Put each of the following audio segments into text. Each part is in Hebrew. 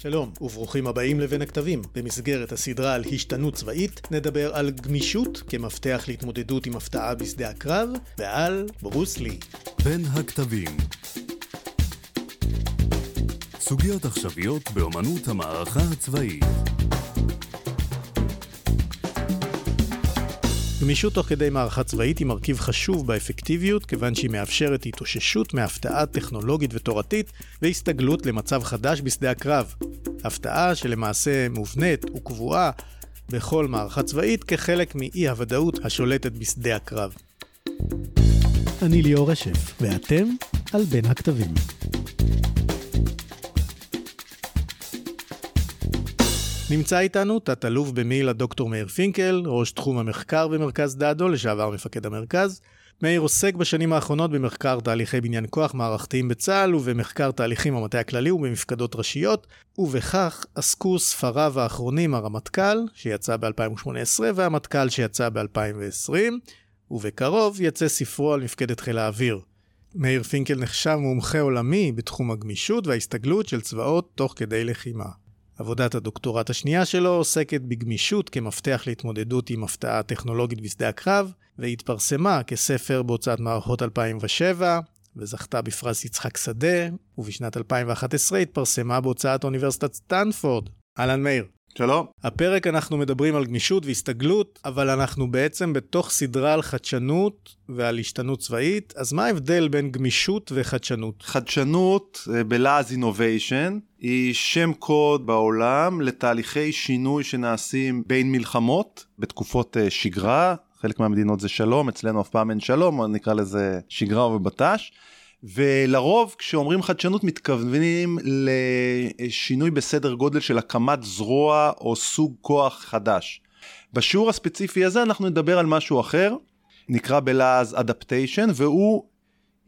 שלום, וברוכים הבאים לבין הכתבים. במסגרת הסדרה על השתנות צבאית, נדבר על גמישות כמפתח להתמודדות עם הפתעה בשדה הקרב, ועל ברוס לי. בין הכתבים סוגיות עכשוויות באמנות המערכה הצבאית גמישות תוך כדי מערכה צבאית היא מרכיב חשוב באפקטיביות, כיוון שהיא מאפשרת התאוששות מהפתעה טכנולוגית ותורתית והסתגלות למצב חדש בשדה הקרב. הפתעה שלמעשה מובנית וקבועה בכל מערכה צבאית כחלק מאי הוודאות השולטת בשדה הקרב. אני ליאור רשף, ואתם על בין הכתבים. נמצא איתנו תת-אלוף במיל' הדוקטור מאיר פינקל, ראש תחום המחקר במרכז דדו, לשעבר מפקד המרכז. מאיר עוסק בשנים האחרונות במחקר תהליכי בניין כוח מערכתיים בצה"ל ובמחקר תהליכים במטה הכללי ובמפקדות ראשיות, ובכך עסקו ספריו האחרונים הרמטכ"ל, שיצא ב-2018, והמטכ"ל שיצא ב-2020, ובקרוב יצא ספרו על מפקדת חיל האוויר. מאיר פינקל נחשב מומחה עולמי בתחום הגמישות וההסתגלות של צבאות תוך כדי לחימה. עבודת הדוקטורט השנייה שלו עוסקת בגמישות כמפתח להתמודדות עם הפתעה טכנולוגית בשדה הקרב, והתפרסמה כספר בהוצאת מערכות 2007, וזכתה בפרס יצחק שדה, ובשנת 2011 התפרסמה בהוצאת אוניברסיטת סטנפורד. אהלן מאיר. שלום. הפרק אנחנו מדברים על גמישות והסתגלות, אבל אנחנו בעצם בתוך סדרה על חדשנות ועל השתנות צבאית, אז מה ההבדל בין גמישות וחדשנות? חדשנות אה, בלעז innovation היא שם קוד בעולם לתהליכי שינוי שנעשים בין מלחמות בתקופות אה, שגרה, חלק מהמדינות זה שלום, אצלנו אף פעם אין שלום, נקרא לזה שגרה ובט"ש. ולרוב כשאומרים חדשנות מתכוונים לשינוי בסדר גודל של הקמת זרוע או סוג כוח חדש. בשיעור הספציפי הזה אנחנו נדבר על משהו אחר, נקרא בלעז אדפטיישן, והוא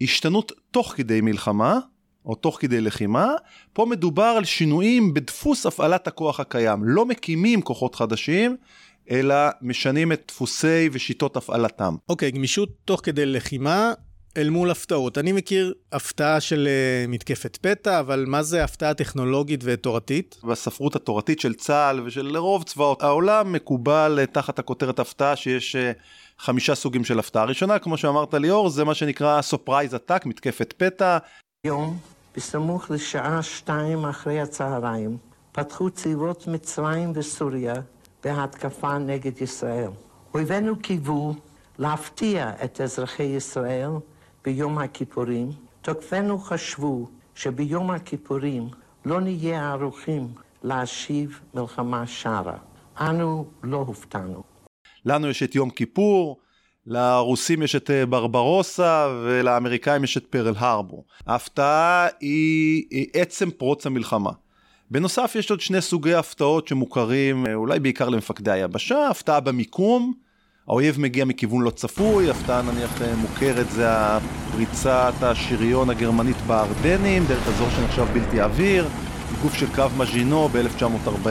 השתנות תוך כדי מלחמה, או תוך כדי לחימה, פה מדובר על שינויים בדפוס הפעלת הכוח הקיים, לא מקימים כוחות חדשים, אלא משנים את דפוסי ושיטות הפעלתם. אוקיי, okay, גמישות תוך כדי לחימה אל מול הפתעות. אני מכיר הפתעה של אה, מתקפת פתע, אבל מה זה הפתעה טכנולוגית ותורתית? בספרות התורתית של צה"ל ושל רוב צבאות העולם מקובל אה, תחת הכותרת הפתעה שיש אה, חמישה סוגים של הפתעה. ראשונה, כמו שאמרת ליאור, זה מה שנקרא surprise attack, מתקפת פתע. יום, בסמוך לשעה שתיים אחרי הצהריים, פתחו צבאות מצרים וסוריה בהתקפה נגד ישראל. אויבינו קיוו להפתיע את אזרחי ישראל ביום הכיפורים, תוקפינו חשבו שביום הכיפורים לא נהיה ערוכים להשיב מלחמה שרה. אנו לא הופתענו. לנו יש את יום כיפור, לרוסים יש את אה, ברברוסה ולאמריקאים יש את פרל הרבור. ההפתעה היא, היא עצם פרוץ המלחמה. בנוסף יש עוד שני סוגי הפתעות שמוכרים אה, אולי בעיקר למפקדי היבשה, הפתעה במיקום האויב מגיע מכיוון לא צפוי, הפתעה נניח אה, מוכרת זה הפריצת השריון הגרמנית בארדנים, דרך אזור שנחשב בלתי אוויר, גוף של קו מז'ינו ב-1940,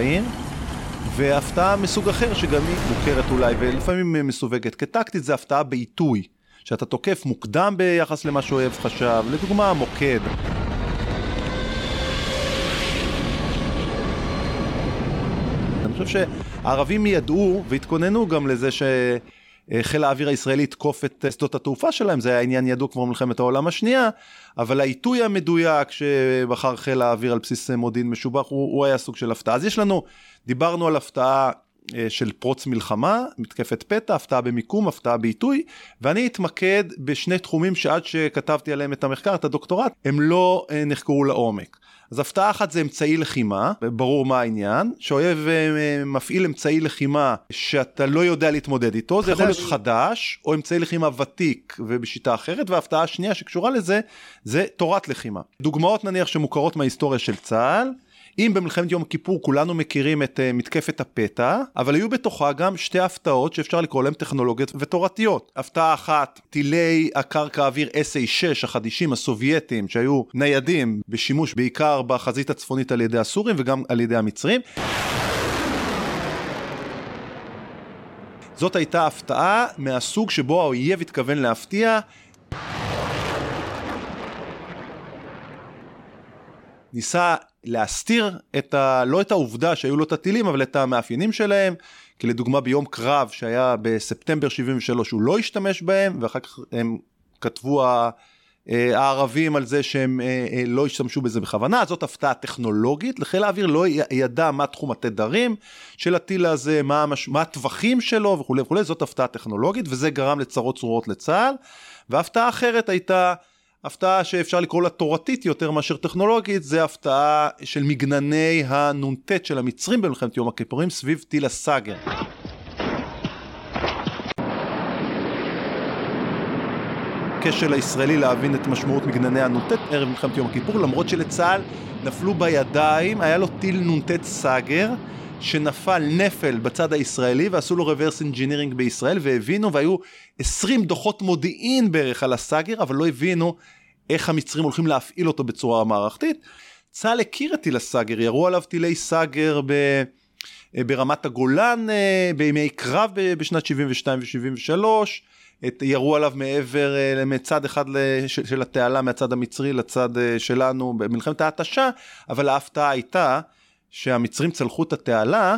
והפתעה מסוג אחר שגם היא מוכרת אולי ולפעמים מסווגת כטקטית זה הפתעה בעיתוי, שאתה תוקף מוקדם ביחס למה שאויב חשב, לדוגמה מוקד. אני חושב הערבים ידעו והתכוננו גם לזה שחיל האוויר הישראלי יתקוף את שדות התעופה שלהם, זה היה עניין ידוע כבר במלחמת העולם השנייה, אבל העיתוי המדויק שבחר חיל האוויר על בסיס מודיעין משובח הוא, הוא היה סוג של הפתעה. אז יש לנו, דיברנו על הפתעה אה, של פרוץ מלחמה, מתקפת פתע, הפתעה במיקום, הפתעה בעיתוי, ואני אתמקד בשני תחומים שעד שכתבתי עליהם את המחקר, את הדוקטורט, הם לא אה, נחקרו לעומק. אז הפתעה אחת זה אמצעי לחימה, ברור מה העניין, שאויב אה, מפעיל אמצעי לחימה שאתה לא יודע להתמודד איתו, חדש. זה יכול להיות חדש, או אמצעי לחימה ותיק ובשיטה אחרת, וההפתעה השנייה שקשורה לזה, זה תורת לחימה. דוגמאות נניח שמוכרות מההיסטוריה של צה"ל, אם במלחמת יום כיפור כולנו מכירים את uh, מתקפת הפתע, אבל היו בתוכה גם שתי הפתעות שאפשר לקרוא להן טכנולוגיות ותורתיות. הפתעה אחת, טילי הקרקע אוויר SA-6 החדישים הסובייטים שהיו ניידים בשימוש בעיקר בחזית הצפונית על ידי הסורים וגם על ידי המצרים. זאת הייתה הפתעה מהסוג שבו האויב התכוון להפתיע ניסה להסתיר את ה... לא את העובדה שהיו לו את הטילים, אבל את המאפיינים שלהם, כי לדוגמה ביום קרב שהיה בספטמבר 73 הוא לא השתמש בהם, ואחר כך הם כתבו. אה, הערבים על זה שהם אה, אה, לא השתמשו בזה בכוונה, זאת הפתעה טכנולוגית, לחיל האוויר לא ידע מה תחום התדרים של הטיל הזה, מה, המש... מה הטווחים שלו וכולי וכולי, זאת הפתעה טכנולוגית וזה גרם לצרות צרורות לצה"ל, והפתעה אחרת הייתה הפתעה שאפשר לקרוא לה תורתית יותר מאשר טכנולוגית, זה הפתעה של מגנני הנ"ט של המצרים במלחמת יום הכיפורים סביב טיל הסאגר. הכשל הישראלי להבין את משמעות מגנני הנ"ט ערב מלחמת יום הכיפור, למרות שלצה"ל נפלו בידיים, היה לו טיל נ"ט סאגר, שנפל נפל בצד הישראלי ועשו לו reverse engineering בישראל והבינו והיו 20 דוחות מודיעין בערך על הסאגר, אבל לא הבינו איך המצרים הולכים להפעיל אותו בצורה מערכתית. צה"ל הכיר את טיל הסאגר, ירו עליו טילי סאגר ב... ברמת הגולן אה, בימי קרב בשנת 72 ו-73, את, ירו עליו מעבר, אה, מצד אחד של, התעלה מהצד המצרי לצד אה, שלנו במלחמת ההתשה, אבל ההפתעה הייתה שהמצרים צלחו את התעלה,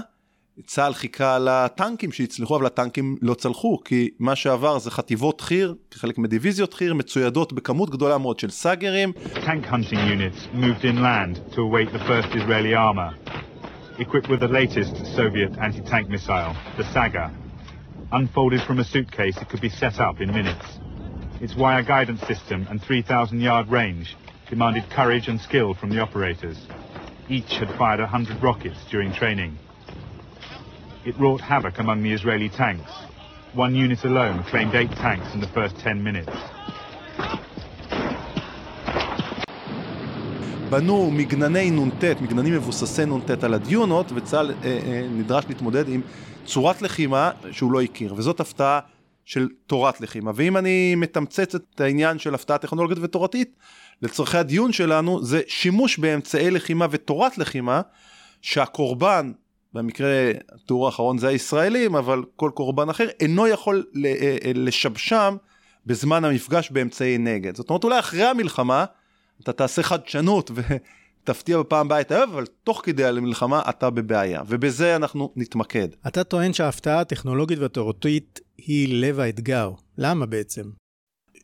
צה"ל חיכה לטנקים שהצליחו, אבל הטנקים לא צלחו, כי מה שעבר זה חטיבות חי"ר, כחלק מדיוויזיות חי"ר, מצוידות בכמות גדולה מאוד של סאגרים. Tank hunting units moved inland to await the first Israeli armor, equipped with the latest Soviet anti-tank missile, the Saga. Unfolded from a suitcase, it could be set up in minutes. Its wire guidance system and 3,000 yard range demanded courage and skill from the operators. Each had fired 100 rockets during training. It wrought havoc among the Israeli tanks. One unit alone claimed eight tanks in the first 10 minutes. בנו מגנני נ"ט, מגננים מבוססי נ"ט על הדיונות, וצה"ל אה, אה, נדרש להתמודד עם צורת לחימה שהוא לא הכיר, וזאת הפתעה של תורת לחימה. ואם אני מתמצת את העניין של הפתעה טכנולוגית ותורתית, לצורכי הדיון שלנו זה שימוש באמצעי לחימה ותורת לחימה, שהקורבן, במקרה התיאור האחרון זה הישראלים, אבל כל קורבן אחר, אינו יכול אה, אה, לשבשם בזמן המפגש באמצעי נגד. זאת אומרת, אולי אחרי המלחמה, אתה תעשה חדשנות ותפתיע בפעם הבאה את האוהב, אבל תוך כדי המלחמה אתה בבעיה, ובזה אנחנו נתמקד. אתה טוען שההפתעה הטכנולוגית והתורתית היא לב האתגר. למה בעצם?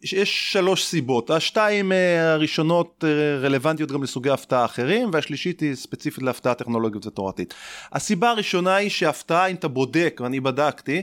יש שלוש סיבות, השתיים אה, הראשונות אה, רלוונטיות גם לסוגי הפתעה אחרים והשלישית היא ספציפית להפתעה טכנולוגית ותורתית. הסיבה הראשונה היא שהפתעה אם אתה בודק ואני בדקתי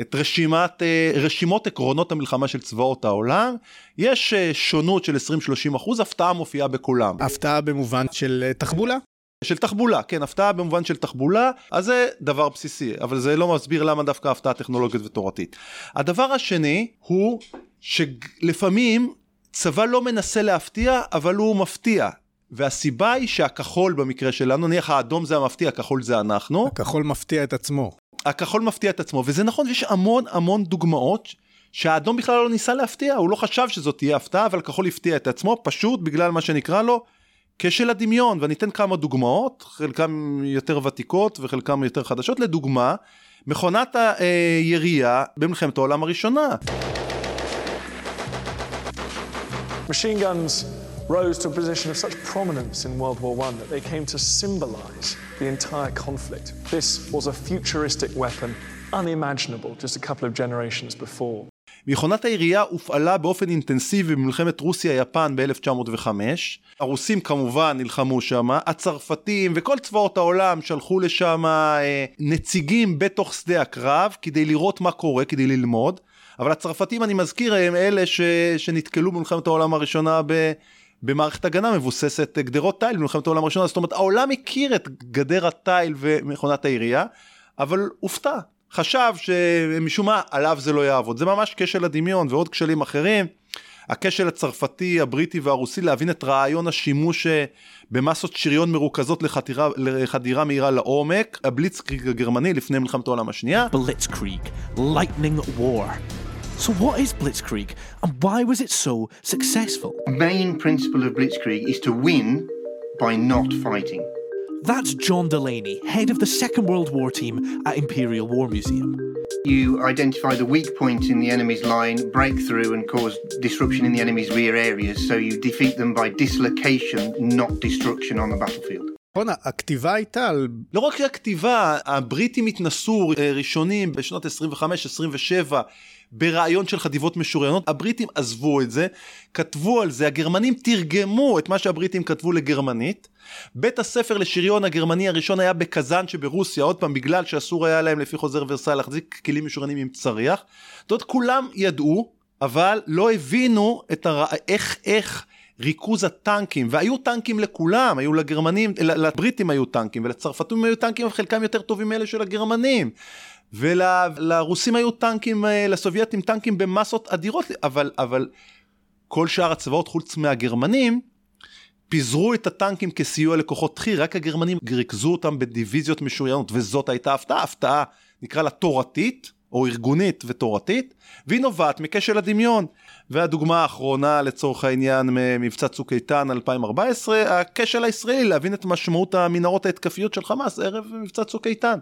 את רשימת, אה, רשימות עקרונות המלחמה של צבאות העולם, יש שונות של 20-30 אחוז, הפתעה מופיעה בכולם. הפתעה במובן של תחבולה? של תחבולה, כן, הפתעה במובן של תחבולה, אז זה דבר בסיסי, אבל זה לא מסביר למה דווקא הפתעה טכנולוגית ותורתית. הדבר השני הוא שלפעמים צבא לא מנסה להפתיע, אבל הוא מפתיע. והסיבה היא שהכחול במקרה שלנו, נניח האדום זה המפתיע, הכחול זה אנחנו. הכחול מפתיע את עצמו. הכחול מפתיע את עצמו, וזה נכון, יש המון המון דוגמאות שהאדום בכלל לא ניסה להפתיע, הוא לא חשב שזאת תהיה הפתעה, אבל הכחול הפתיע את עצמו, פשוט בגלל מה שנקרא לו כשל הדמיון, ואני אתן כמה דוגמאות, חלקן יותר ותיקות וחלקן יותר חדשות. לדוגמה, מכונת הירייה במלחמת העולם הראשונה. Machine guns rose to a position of such prominence in World War I that they came to symbolize the entire conflict. This was a futuristic weapon unimaginable just a couple of generations before. מכונת הירייה הופעלה באופן אינטנסיבי במלחמת רוסיה-יפן ב-1905. הרוסים כמובן נלחמו שם, הצרפתים וכל צבאות העולם שלחו לשם אה, נציגים בתוך שדה הקרב כדי לראות מה קורה, כדי ללמוד. אבל הצרפתים אני מזכיר הם אלה ש... שנתקלו במלחמת העולם הראשונה ב... במערכת הגנה מבוססת גדרות תיל במלחמת העולם הראשונה, זאת אומרת העולם הכיר את גדר התיל ומכונת העירייה, אבל הופתע, חשב שמשום מה עליו זה לא יעבוד, זה ממש כשל הדמיון ועוד כשלים אחרים. הכשל הצרפתי, הבריטי והרוסי להבין את רעיון השימוש אה, במסות שריון מרוכזות לחתירה, לחדירה מהירה לעומק, הבליצקריג הגרמני לפני מלחמת העולם השנייה. Blitzkrieg, lightning war. So what is Blitzkrieg and why was it so successful? The main principle of Blitzkrieg is to win by not fighting. That's John Delaney, head of the Second World War team at Imperial War Museum. You identify the weak point in the enemy's line, break through and cause disruption in the enemy's rear areas, so you defeat them by dislocation, not destruction on the battlefield. נכון, הכתיבה הייתה על... לא רק הכתיבה, הבריטים התנסו אה, ראשונים בשנות 25-27 ברעיון של חטיבות משוריינות, הבריטים עזבו את זה, כתבו על זה, הגרמנים תרגמו את מה שהבריטים כתבו לגרמנית. בית הספר לשריון הגרמני הראשון היה בקזאן שברוסיה, עוד פעם בגלל שאסור היה להם לפי חוזר ורסאי להחזיק כלים משוריינים עם צריח. זאת אומרת כולם ידעו, אבל לא הבינו את הר... איך, איך ריכוז הטנקים, והיו טנקים לכולם, היו לגרמנים, לבריטים היו טנקים, ולצרפתים היו טנקים, וחלקם יותר טובים מאלה של הגרמנים. ולרוסים היו טנקים, אה, לסובייטים טנקים במסות אדירות, אבל, אבל כל שאר הצבאות חוץ מהגרמנים, פיזרו את הטנקים כסיוע לכוחות חי"ר, רק הגרמנים ריכזו אותם בדיוויזיות משוריינות, וזאת הייתה הפתעה, הפתעה נקרא לה תורתית, או ארגונית ותורתית, והיא נובעת מכשל הדמיון. והדוגמה האחרונה לצורך העניין ממבצע צוק איתן 2014, הכשל הישראלי להבין את משמעות המנהרות ההתקפיות של חמאס ערב מבצע צוק איתן.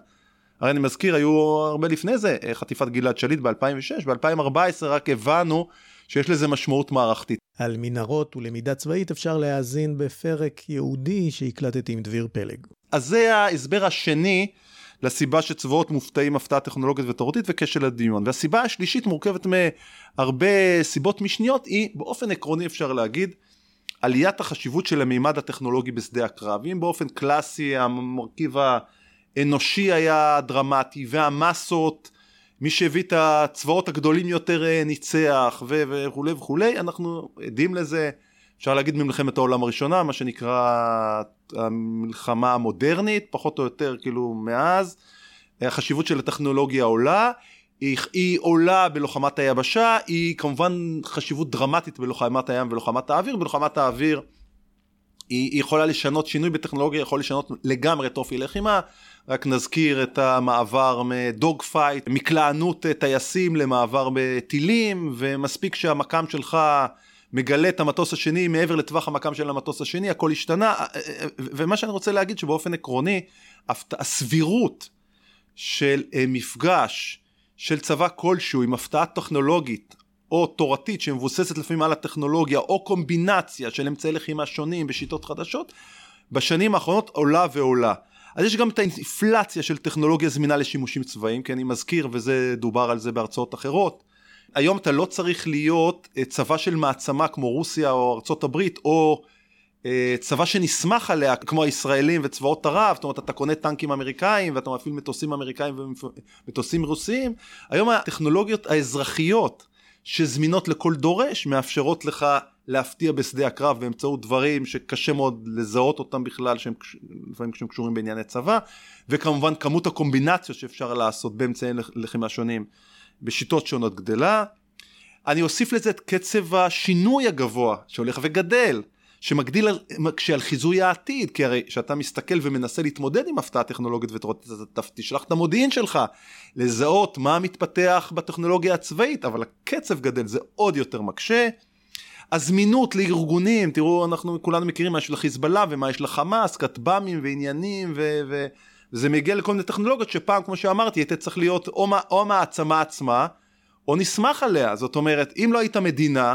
הרי אני מזכיר, היו הרבה לפני זה, חטיפת גלעד שליט ב-2006, ב-2014 רק הבנו שיש לזה משמעות מערכתית. על מנהרות ולמידה צבאית אפשר להאזין בפרק ייעודי שהקלטתי עם דביר פלג. אז זה ההסבר השני לסיבה שצבאות מופתעים הפתעה טכנולוגית ותורתית וכשל הדמיון. והסיבה השלישית מורכבת מהרבה סיבות משניות, היא באופן עקרוני אפשר להגיד, עליית החשיבות של המימד הטכנולוגי בשדה הקרב. אם באופן קלאסי המרכיב האנושי היה דרמטי והמסות מי שהביא את הצבאות הגדולים יותר אה, ניצח וכולי וכולי. אנחנו עדים לזה אפשר להגיד ממלחמת העולם הראשונה מה שנקרא המלחמה המודרנית פחות או יותר כאילו מאז. החשיבות של הטכנולוגיה עולה היא, היא עולה בלוחמת היבשה היא כמובן חשיבות דרמטית בלוחמת הים ולוחמת האוויר. בלוחמת האוויר היא יכולה לשנות, שינוי בטכנולוגיה יכול לשנות לגמרי את אופי לחימה, רק נזכיר את המעבר מ dogfight, מקלענות טייסים למעבר בטילים, ומספיק שהמכ"ם שלך מגלה את המטוס השני מעבר לטווח המקם של המטוס השני, הכל השתנה, ומה שאני רוצה להגיד שבאופן עקרוני, הסבירות של מפגש של צבא כלשהו עם הפתעה טכנולוגית או תורתית שמבוססת לפעמים על הטכנולוגיה או קומבינציה של אמצעי לחימה שונים בשיטות חדשות בשנים האחרונות עולה ועולה. אז יש גם את האינפלציה של טכנולוגיה זמינה לשימושים צבאיים כי אני מזכיר וזה דובר על זה בהרצאות אחרות. היום אתה לא צריך להיות אה, צבא של מעצמה כמו רוסיה או ארצות הברית או אה, צבא שנסמך עליה כמו הישראלים וצבאות ערב, זאת אומרת אתה קונה טנקים אמריקאים ואתה מפעיל מטוסים אמריקאים ומטוסים רוסיים, היום הטכנולוגיות האזרחיות שזמינות לכל דורש, מאפשרות לך להפתיע בשדה הקרב באמצעות דברים שקשה מאוד לזהות אותם בכלל, שהם לפעמים כשהם קשורים בענייני צבא, וכמובן כמות הקומבינציות שאפשר לעשות באמצעי לחימה שונים בשיטות שונות גדלה. אני אוסיף לזה את קצב השינוי הגבוה שהולך וגדל. שמגדיל, על חיזוי העתיד, כי הרי כשאתה מסתכל ומנסה להתמודד עם הפתעה טכנולוגית ותורתית, אז אתה תשלח את המודיעין שלך לזהות מה מתפתח בטכנולוגיה הצבאית, אבל הקצב גדל, זה עוד יותר מקשה. הזמינות לארגונים, תראו, אנחנו כולנו מכירים מה יש לחיזבאללה ומה יש לחמאס, כטב"מים ועניינים, ו... ו... וזה מגיע לכל מיני טכנולוגיות שפעם, כמו שאמרתי, היית צריך להיות או, או מעצמה עצמה, או נסמך עליה. זאת אומרת, אם לא היית מדינה,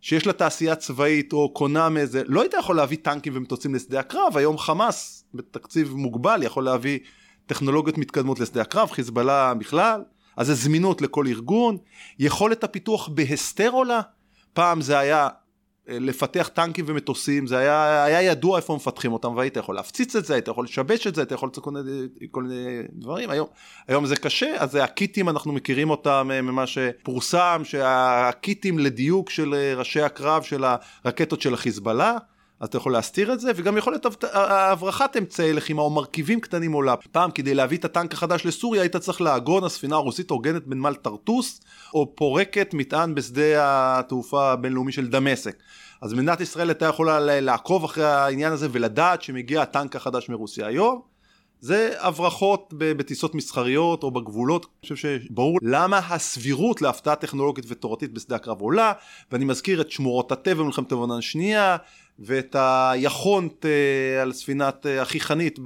שיש לה תעשייה צבאית או קונה מאיזה, לא היית יכול להביא טנקים ומטוסים לשדה הקרב, היום חמאס בתקציב מוגבל יכול להביא טכנולוגיות מתקדמות לשדה הקרב, חיזבאללה בכלל, אז זה זמינות לכל ארגון, יכולת הפיתוח בהסתר עולה, פעם זה היה לפתח טנקים ומטוסים, זה היה, היה ידוע איפה מפתחים אותם והיית יכול להפציץ את זה, היית יכול לשבש את זה, היית יכול לעשות כל מיני, דברים, היום, היום זה קשה, אז הקיטים, אנחנו מכירים אותם אה, ממה שפורסם, שהקיטים לדיוק של אה, ראשי הקרב של הרקטות של החיזבאללה, אז אתה יכול להסתיר את זה, וגם יכול להיות הברחת אמצעי לחימה או מרכיבים קטנים עולה. פעם כדי להביא את הטנק החדש לסוריה היית צריך לעגון הספינה הרוסית הוגנת בנמל טרטוס, או פורקת מטען בשדה התעופה הבינלאומי של דמשק. אז מדינת ישראל הייתה יכולה לעקוב אחרי העניין הזה ולדעת שמגיע הטנק החדש מרוסיה היום. זה הברחות בטיסות מסחריות או בגבולות, אני חושב שברור למה הסבירות להפתעה טכנולוגית ותורתית בשדה הקרב עולה, ואני מזכיר את שמורות הטבע במלחמת לבנון השנייה, ואת היחונט אה, על ספינת אה, החיכנית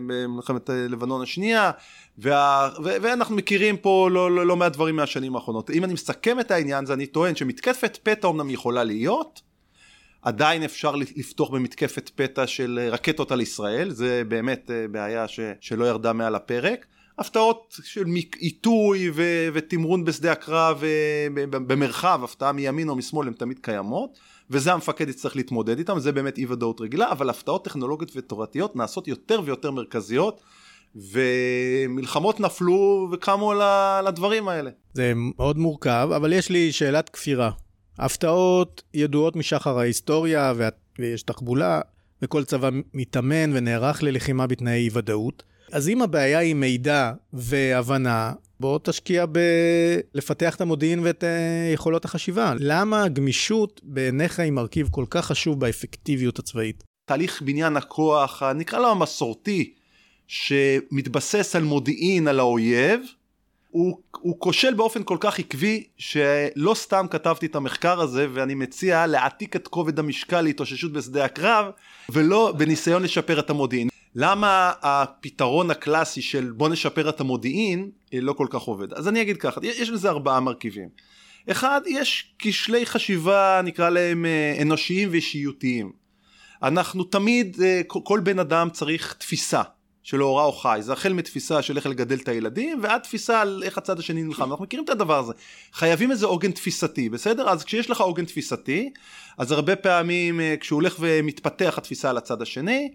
במלחמת אה, לבנון השנייה וה, ואנחנו מכירים פה לא, לא, לא מעט דברים מהשנים האחרונות. אם אני מסכם את העניין זה אני טוען שמתקפת פתע אמנם יכולה להיות עדיין אפשר לפתוח במתקפת פתע של רקטות על ישראל, זה באמת בעיה ש, שלא ירדה מעל הפרק. הפתעות של עיתוי ו- ותמרון בשדה הקרב במרחב, הפתעה מימין או משמאל הן תמיד קיימות, וזה המפקד יצטרך להתמודד איתם, זה באמת אי ודאות רגילה, אבל הפתעות טכנולוגיות ותורתיות נעשות יותר ויותר מרכזיות, ומלחמות נפלו וקמו לדברים האלה. זה מאוד מורכב, אבל יש לי שאלת כפירה. הפתעות ידועות משחר ההיסטוריה, ויש תחבולה, וכל צבא מתאמן ונערך ללחימה בתנאי אי ודאות. אז אם הבעיה היא מידע והבנה, בוא תשקיע בלפתח את המודיעין ואת uh, יכולות החשיבה. למה הגמישות בעיניך היא מרכיב כל כך חשוב באפקטיביות הצבאית? תהליך בניין הכוח, נקרא לו המסורתי, שמתבסס על מודיעין על האויב, הוא, הוא כושל באופן כל כך עקבי שלא סתם כתבתי את המחקר הזה ואני מציע להעתיק את כובד המשקל להתאוששות בשדה הקרב ולא בניסיון לשפר את המודיעין. למה הפתרון הקלאסי של בוא נשפר את המודיעין אה, לא כל כך עובד? אז אני אגיד ככה, יש לזה ארבעה מרכיבים. אחד, יש כשלי חשיבה נקרא להם אה, אנושיים ואישיותיים. אנחנו תמיד, אה, כל בן אדם צריך תפיסה של הוראה או חי, זה החל מתפיסה של איך לגדל את הילדים ועד תפיסה על איך הצד השני נלחם, אנחנו מכירים את הדבר הזה, חייבים איזה עוגן תפיסתי, בסדר? אז כשיש לך עוגן תפיסתי, אז הרבה פעמים כשהוא הולך ומתפתח התפיסה על הצד השני,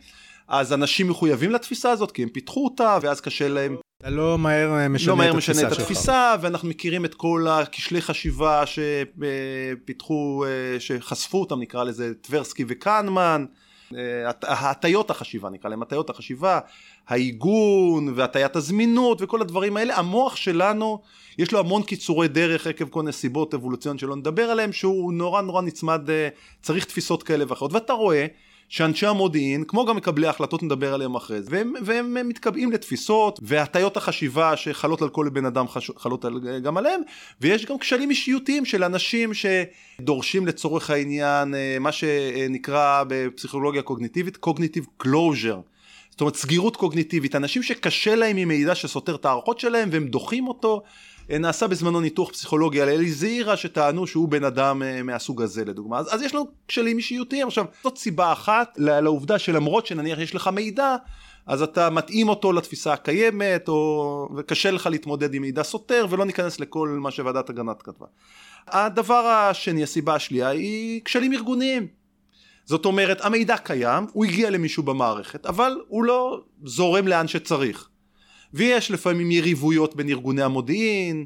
אז אנשים מחויבים לתפיסה הזאת כי הם פיתחו אותה ואז קשה להם. אתה לא מהר אה, משנה, לא מהר את, משנה את התפיסה ואנחנו מכירים את כל הכשלי חשיבה שפיתחו, אה, שחשפו אותם נקרא לזה טברסקי וקנמן. אה, הטיות החשיבה נקרא להם הטיות החשיבה, העיגון והטיית הזמינות וכל הדברים האלה, המוח שלנו יש לו המון קיצורי דרך עקב כל נסיבות אבולוציוניות שלא נדבר עליהם שהוא נורא נורא נצמד, צריך תפיסות כאלה ואחרות ואתה רואה שאנשי המודיעין, כמו גם מקבלי ההחלטות נדבר עליהם אחרי זה, והם, והם מתקבעים לתפיסות, והטיות החשיבה שחלות על כל בן אדם חלות על, גם עליהם, ויש גם כשלים אישיותיים של אנשים שדורשים לצורך העניין אה, מה שנקרא בפסיכולוגיה קוגניטיבית cognitive closure. זאת אומרת סגירות קוגניטיבית, אנשים שקשה להם עם מידע שסותר את ההערכות שלהם והם דוחים אותו נעשה בזמנו ניתוח פסיכולוגי על אלי זעירה שטענו שהוא בן אדם אה, מהסוג הזה לדוגמה. אז, אז יש לנו כשלים אישיותיים. עכשיו זאת סיבה אחת לעובדה שלמרות שנניח יש לך מידע אז אתה מתאים אותו לתפיסה הקיימת או וקשה לך להתמודד עם מידע סותר ולא ניכנס לכל מה שוועדת הגנת כתבה. הדבר השני הסיבה השנייה היא כשלים ארגוניים זאת אומרת המידע קיים הוא הגיע למישהו במערכת אבל הוא לא זורם לאן שצריך. ויש לפעמים יריבויות בין ארגוני המודיעין,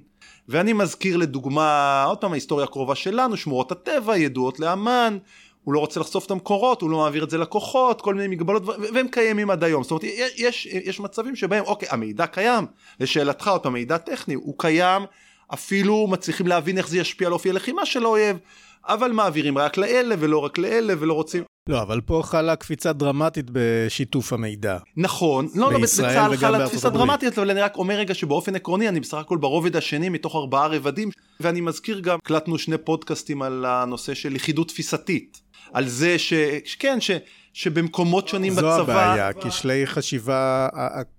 ואני מזכיר לדוגמה, עוד פעם ההיסטוריה הקרובה שלנו, שמורות הטבע ידועות לאמן, הוא לא רוצה לחשוף את המקורות, הוא לא מעביר את זה לכוחות, כל מיני מגבלות, והם קיימים עד היום. זאת אומרת, יש, יש מצבים שבהם, אוקיי, המידע קיים, לשאלתך, עוד פעם, מידע טכני, הוא קיים, אפילו מצליחים להבין איך זה ישפיע על אופי הלחימה של האויב, אבל מעבירים רק לאלה ולא רק לאלה ולא רוצים. לא, אבל פה חלה קפיצה דרמטית בשיתוף המידע. נכון, לא, לא, בצה"ל חלה קפיצה דרמטית, אבל אני רק אומר רגע שבאופן עקרוני אני בסך הכל ברובד השני מתוך ארבעה רבדים, ואני מזכיר גם, הקלטנו שני פודקאסטים על הנושא של לכידות תפיסתית. על זה ש... כן, ש... שבמקומות שונים זו בצבא... זו הבעיה, כשלי חשיבה,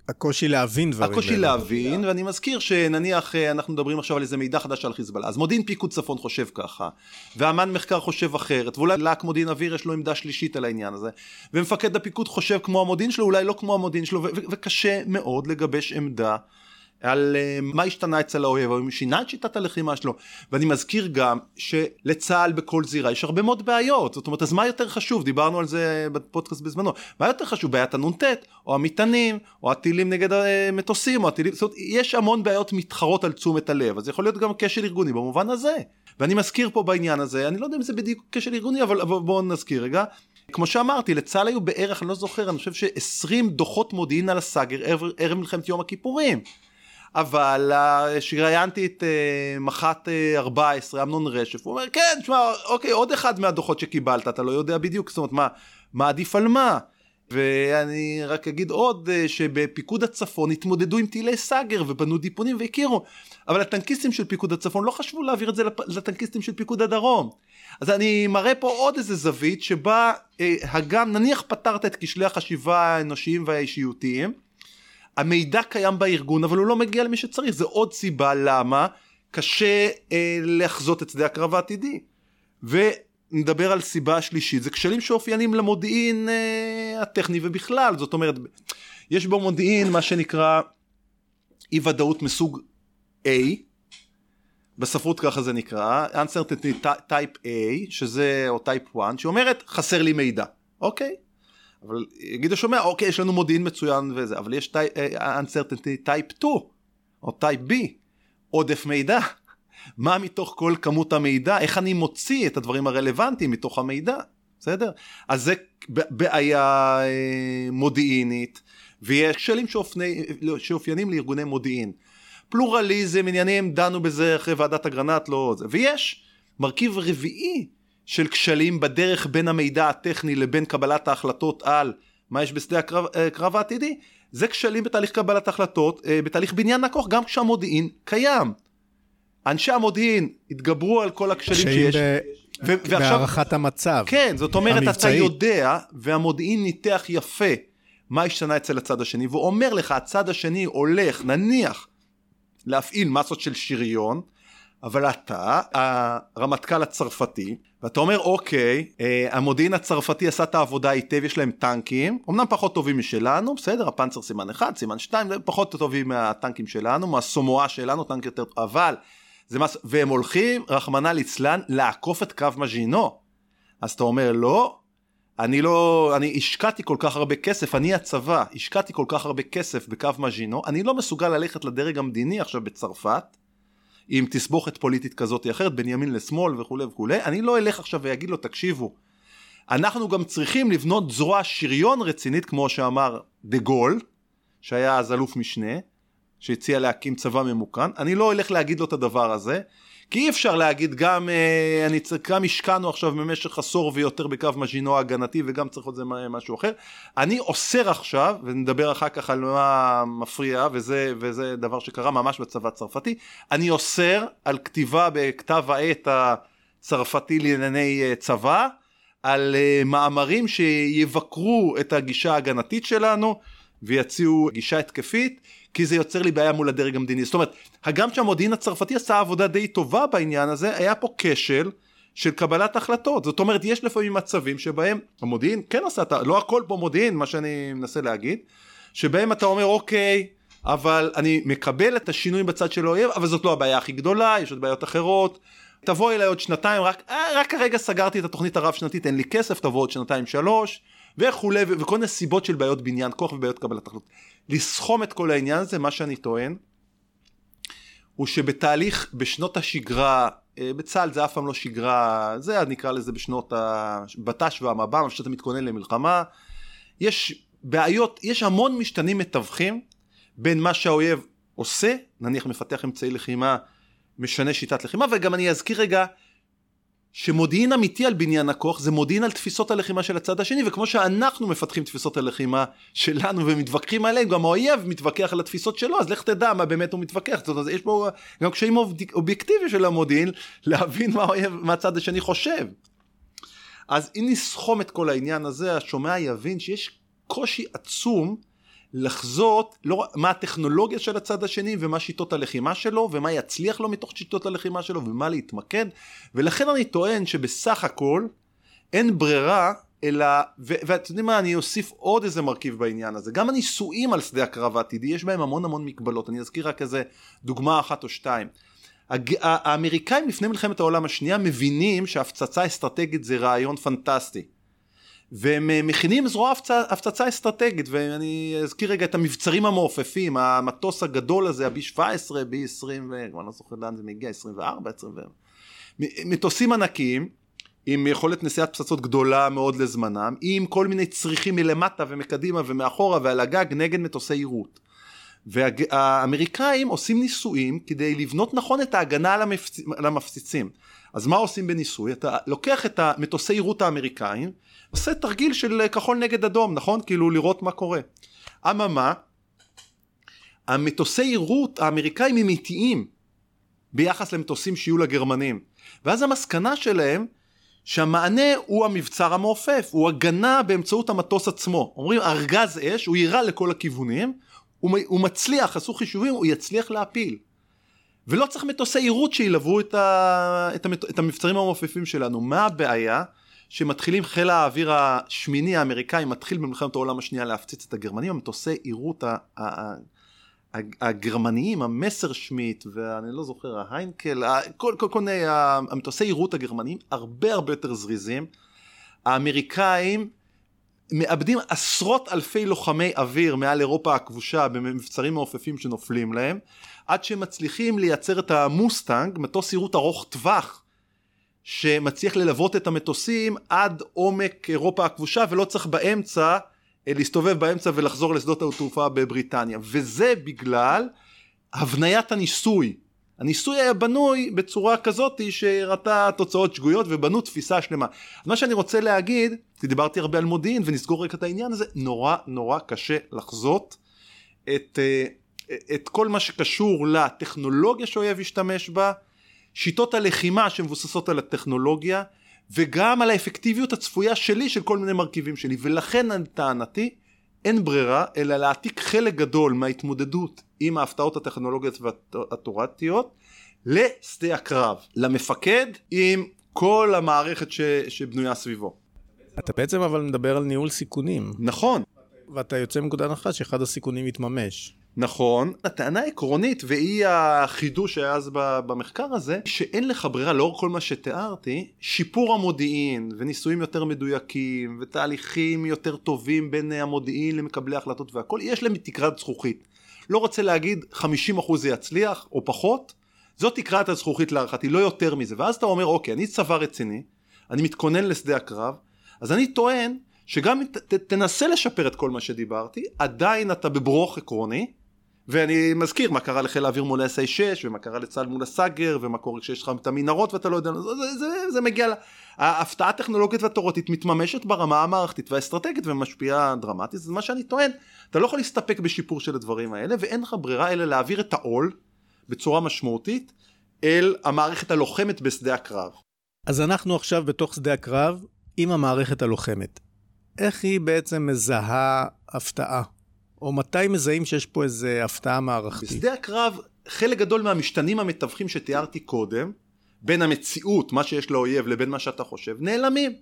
הקושי להבין דברים. הקושי להבין, ואני מזכיר שנניח אה, אנחנו מדברים עכשיו על איזה מידע חדש על חיזבאללה, אז מודיעין פיקוד צפון חושב ככה, ואמן מחקר חושב אחרת, ואולי להק מודיעין אוויר יש לו עמדה שלישית על העניין הזה, ומפקד הפיקוד חושב כמו המודיעין שלו, אולי לא כמו המודיעין שלו, וקשה מאוד לגבש עמדה. על uh, מה השתנה אצל האויב, או שינה את שיטת הלחימה שלו. ואני מזכיר גם שלצה"ל בכל זירה יש הרבה מאוד בעיות. זאת אומרת, אז מה יותר חשוב? דיברנו על זה בפודקאסט בזמנו. מה יותר חשוב? בעיית הנ"ט, או המטענים, או הטילים נגד המטוסים, או הטילים... זאת אומרת, יש המון בעיות מתחרות על תשומת הלב. אז יכול להיות גם כשל ארגוני במובן הזה. ואני מזכיר פה בעניין הזה, אני לא יודע אם זה בדיוק כשל ארגוני, אבל בואו נזכיר רגע. כמו שאמרתי, לצה"ל היו בערך, אני לא זוכר, אני חושב ש-20 דוחות מודיעין על הסאגר ערב מלחמת יום הכיפורים. אבל כשראיינתי את uh, מח"ט 14 אה, אמנון רשף הוא אומר כן שמע אוקיי עוד אחד מהדוחות שקיבלת אתה לא יודע בדיוק זאת אומרת מה מה עדיף על מה ואני רק אגיד עוד אה, שבפיקוד הצפון התמודדו עם טילי סאגר ובנו דיפונים והכירו, אבל הטנקיסטים של פיקוד הצפון לא חשבו להעביר את זה לטנקיסטים של פיקוד הדרום. אז אני מראה פה עוד איזה זווית שבה אה, הגם נניח פתרת את כשלי החשיבה האנושיים והאישיותיים, המידע קיים בארגון אבל הוא לא מגיע למי שצריך, זה עוד סיבה למה קשה אה, לחזות את שדה הקרב העתידי. ונדבר על סיבה שלישית, זה כשלים שאופיינים למודיעין אה, הטכני ובכלל, זאת אומרת, יש במודיעין מה שנקרא אי ודאות מסוג A, בספרות ככה זה נקרא, uncertainty type A, שזה, או type 1, שאומרת חסר לי מידע, אוקיי? אבל יגיד השומע, אוקיי, יש לנו מודיעין מצוין וזה, אבל יש אה, uncertainty type 2, או type B, עודף מידע. מה מתוך כל כמות המידע, איך אני מוציא את הדברים הרלוונטיים מתוך המידע, בסדר? אז זה בעיה אה, מודיעינית, ויש כשלים שאופני- שאופיינים לארגוני מודיעין. פלורליזם, עניינים, דנו בזה אחרי ועדת אגרנט, לא זה. ויש מרכיב רביעי של כשלים בדרך בין המידע הטכני לבין קבלת ההחלטות על מה יש בשדה הקרב, אה, העתידי, זה כשלים בתהליך קבלת החלטות, אה, בתהליך בניין הכוח, גם כשהמודיעין קיים. אנשי המודיעין התגברו על כל הכשלים שיש. ב- ו- ועכשיו, בהערכת המצב. כן, זאת אומרת, אתה המבצעית. יודע, והמודיעין ניתח יפה מה השתנה אצל הצד השני, והוא אומר לך, הצד השני הולך, נניח, להפעיל מסות של שריון, אבל אתה, הרמטכ"ל הצרפתי, ואתה אומר, אוקיי, אה, המודיעין הצרפתי עשה את העבודה היטב, יש להם טנקים, אמנם פחות טובים משלנו, בסדר, הפנצר סימן 1, סימן 2, פחות טובים מהטנקים שלנו, מהסומואה שלנו, טנק יותר טוב, אבל, זה מס... והם הולכים, רחמנא ליצלן, לעקוף את קו מז'ינו. אז אתה אומר, לא, אני לא, אני השקעתי כל כך הרבה כסף, אני הצבא, השקעתי כל כך הרבה כסף בקו מז'ינו, אני לא מסוגל ללכת לדרג המדיני עכשיו בצרפת, עם תסבוכת פוליטית כזאת או אחרת, בין ימין לשמאל וכולי וכולי, אני לא אלך עכשיו ואגיד לו, תקשיבו, אנחנו גם צריכים לבנות זרוע שריון רצינית, כמו שאמר דה גול, שהיה אז אלוף משנה, שהציע להקים צבא ממוכן, אני לא אלך להגיד לו את הדבר הזה, כי אי אפשר להגיד גם, אה, אני גם השקענו עכשיו במשך עשור ויותר בקו מז'ינו ההגנתי וגם צריך עוד זה משהו אחר. אני אוסר עכשיו, ונדבר אחר כך על מה מפריע, וזה, וזה דבר שקרה ממש בצבא הצרפתי, אני אוסר על כתיבה בכתב העת הצרפתי לענייני אה, צבא, על אה, מאמרים שיבקרו את הגישה ההגנתית שלנו ויציעו גישה התקפית כי זה יוצר לי בעיה מול הדרג המדיני. זאת אומרת הגם שהמודיעין הצרפתי עשה עבודה די טובה בעניין הזה היה פה כשל של קבלת החלטות. זאת אומרת יש לפעמים מצבים שבהם המודיעין כן עשה. לא הכל פה מודיעין מה שאני מנסה להגיד שבהם אתה אומר אוקיי אבל אני מקבל את השינוי בצד של האויב אבל זאת לא הבעיה הכי גדולה יש עוד בעיות אחרות. תבוא אליי עוד שנתיים, רק, אה, רק כרגע סגרתי את התוכנית הרב שנתית, אין לי כסף, תבוא עוד שנתיים שלוש, וכולי, וכל מיני סיבות של בעיות בניין כוח ובעיות קבלת החלטות. לסכום את כל העניין הזה, מה שאני טוען, הוא שבתהליך, בשנות השגרה, אה, בצה"ל זה אף פעם לא שגרה, זה נקרא לזה בשנות הבט"ש והמב"ם, שאתה מתכונן למלחמה, יש בעיות, יש המון משתנים מתווכים בין מה שהאויב עושה, נניח מפתח אמצעי לחימה, משנה שיטת לחימה, וגם אני אזכיר רגע שמודיעין אמיתי על בניין הכוח זה מודיעין על תפיסות הלחימה של הצד השני, וכמו שאנחנו מפתחים תפיסות הלחימה שלנו ומתווכחים עליהן, גם האויב מתווכח על התפיסות שלו, אז לך תדע מה באמת הוא מתווכח. זאת אומרת, יש פה גם קשיים אובייקטיביים של המודיעין להבין מה האויב, מה הצד השני חושב. אז אם נסכום את כל העניין הזה, השומע יבין שיש קושי עצום לחזות לא, מה הטכנולוגיה של הצד השני ומה שיטות הלחימה שלו ומה יצליח לו מתוך שיטות הלחימה שלו ומה להתמקד. ולכן אני טוען שבסך הכל אין ברירה אלא ואתם יודעים מה אני אוסיף עוד איזה מרכיב בעניין הזה. גם הניסויים על שדה הקרב העתידי יש בהם המון המון מגבלות. אני אזכיר רק איזה דוגמה אחת או שתיים. הג- האמריקאים לפני מלחמת העולם השנייה מבינים שהפצצה אסטרטגית זה רעיון פנטסטי והם אה, מכינים זרוע הפצצה, אסטרטגית ואני אזכיר רגע את המבצרים המעופפים המטוס הגדול הזה הבי 17 בי 20 ואני לא זוכר לאן זה מגיע 24 20 מטוסים ענקיים עם יכולת נשיאת פצצות גדולה מאוד לזמנם עם כל מיני צריכים מלמטה ומקדימה ומאחורה ועל הגג נגד מטוסי יירוט והאמריקאים עושים ניסויים כדי לבנות נכון את ההגנה על, המפצ... המפציצים. אז מה עושים בניסוי? אתה לוקח את המטוסי יירוט האמריקאים, עושה תרגיל של כחול נגד אדום, נכון? כאילו לראות מה קורה. אממה, המטוסי יירוט האמריקאים הם איטיים ביחס למטוסים שיהיו לגרמנים. ואז המסקנה שלהם שהמענה הוא המבצר המעופף, הוא הגנה באמצעות המטוס עצמו. אומרים ארגז אש, הוא יירה לכל הכיוונים, הוא, מצליח, עשו חישובים, הוא יצליח להפיל. ולא צריך מטוסי יירוט שילוו את, ה, את, המת, את המבצרים המעופפים שלנו. מה הבעיה? שמתחילים חיל האוויר השמיני האמריקאי מתחיל במלחמת העולם השנייה להפציץ את הגרמנים, המטוסי יירוט הגרמניים, המסר שמיט ואני לא זוכר, ההיינקל, כל, מיני המטוסי יירוט הגרמניים הרבה הרבה יותר זריזים. האמריקאים מאבדים עשרות אלפי לוחמי אוויר מעל אירופה הכבושה במבצרים מעופפים שנופלים להם, עד שהם מצליחים לייצר את המוסטנג, מטוס יירוט ארוך טווח, שמצליח ללוות את המטוסים עד עומק אירופה הכבושה ולא צריך באמצע אה, להסתובב באמצע ולחזור לשדות התעופה בבריטניה וזה בגלל הבניית הניסוי הניסוי היה בנוי בצורה כזאת שהראתה תוצאות שגויות ובנו תפיסה שלמה. מה שאני רוצה להגיד, כי דיברתי הרבה על מודיעין ונסגור רק את העניין הזה, נורא נורא קשה לחזות את, אה, את כל מה שקשור לטכנולוגיה שאויב השתמש בה, שיטות הלחימה שמבוססות על הטכנולוגיה וגם על האפקטיביות הצפויה שלי של כל מיני מרכיבים שלי ולכן טענתי אין ברירה אלא להעתיק חלק גדול מההתמודדות עם ההפתעות הטכנולוגיות והתורתיות לשדה הקרב, למפקד עם כל המערכת ש... שבנויה סביבו. אתה בעצם אבל מדבר על ניהול סיכונים. נכון. ואתה יוצא מנקודה הנחה שאחד הסיכונים יתממש. נכון. הטענה העקרונית, והיא החידוש שהיה אז במחקר הזה, שאין לך ברירה, לאור כל מה שתיארתי, שיפור המודיעין, וניסויים יותר מדויקים, ותהליכים יותר טובים בין המודיעין למקבלי החלטות והכל, יש להם תקרת זכוכית. לא רוצה להגיד 50% זה יצליח, או פחות, זאת תקרת הזכוכית להערכתי, לא יותר מזה. ואז אתה אומר, אוקיי, אני צבא רציני, אני מתכונן לשדה הקרב, אז אני טוען שגם אם תנסה לשפר את כל מה שדיברתי, עדיין אתה בברוך עקרוני, ואני מזכיר מה קרה לחיל האוויר מול ה-SA6 ומה קרה לצה"ל מול הסאגר ומה קורה כשיש לך את המנהרות ואתה לא יודע, זה, זה, זה, זה מגיע, לה... ההפתעה הטכנולוגית והתורתית מתממשת ברמה המערכתית והאסטרטגית ומשפיעה דרמטית, זה מה שאני טוען, אתה לא יכול להסתפק בשיפור של הדברים האלה ואין לך ברירה אלא להעביר את העול בצורה משמעותית אל המערכת הלוחמת בשדה הקרב. אז אנחנו עכשיו בתוך שדה הקרב עם המערכת הלוחמת. איך היא בעצם מזהה הפתעה? או מתי מזהים שיש פה איזה הפתעה מערכתית? בשדה הקרב, חלק גדול מהמשתנים המתווכים שתיארתי קודם, בין המציאות, מה שיש לאויב, לבין מה שאתה חושב, נעלמים.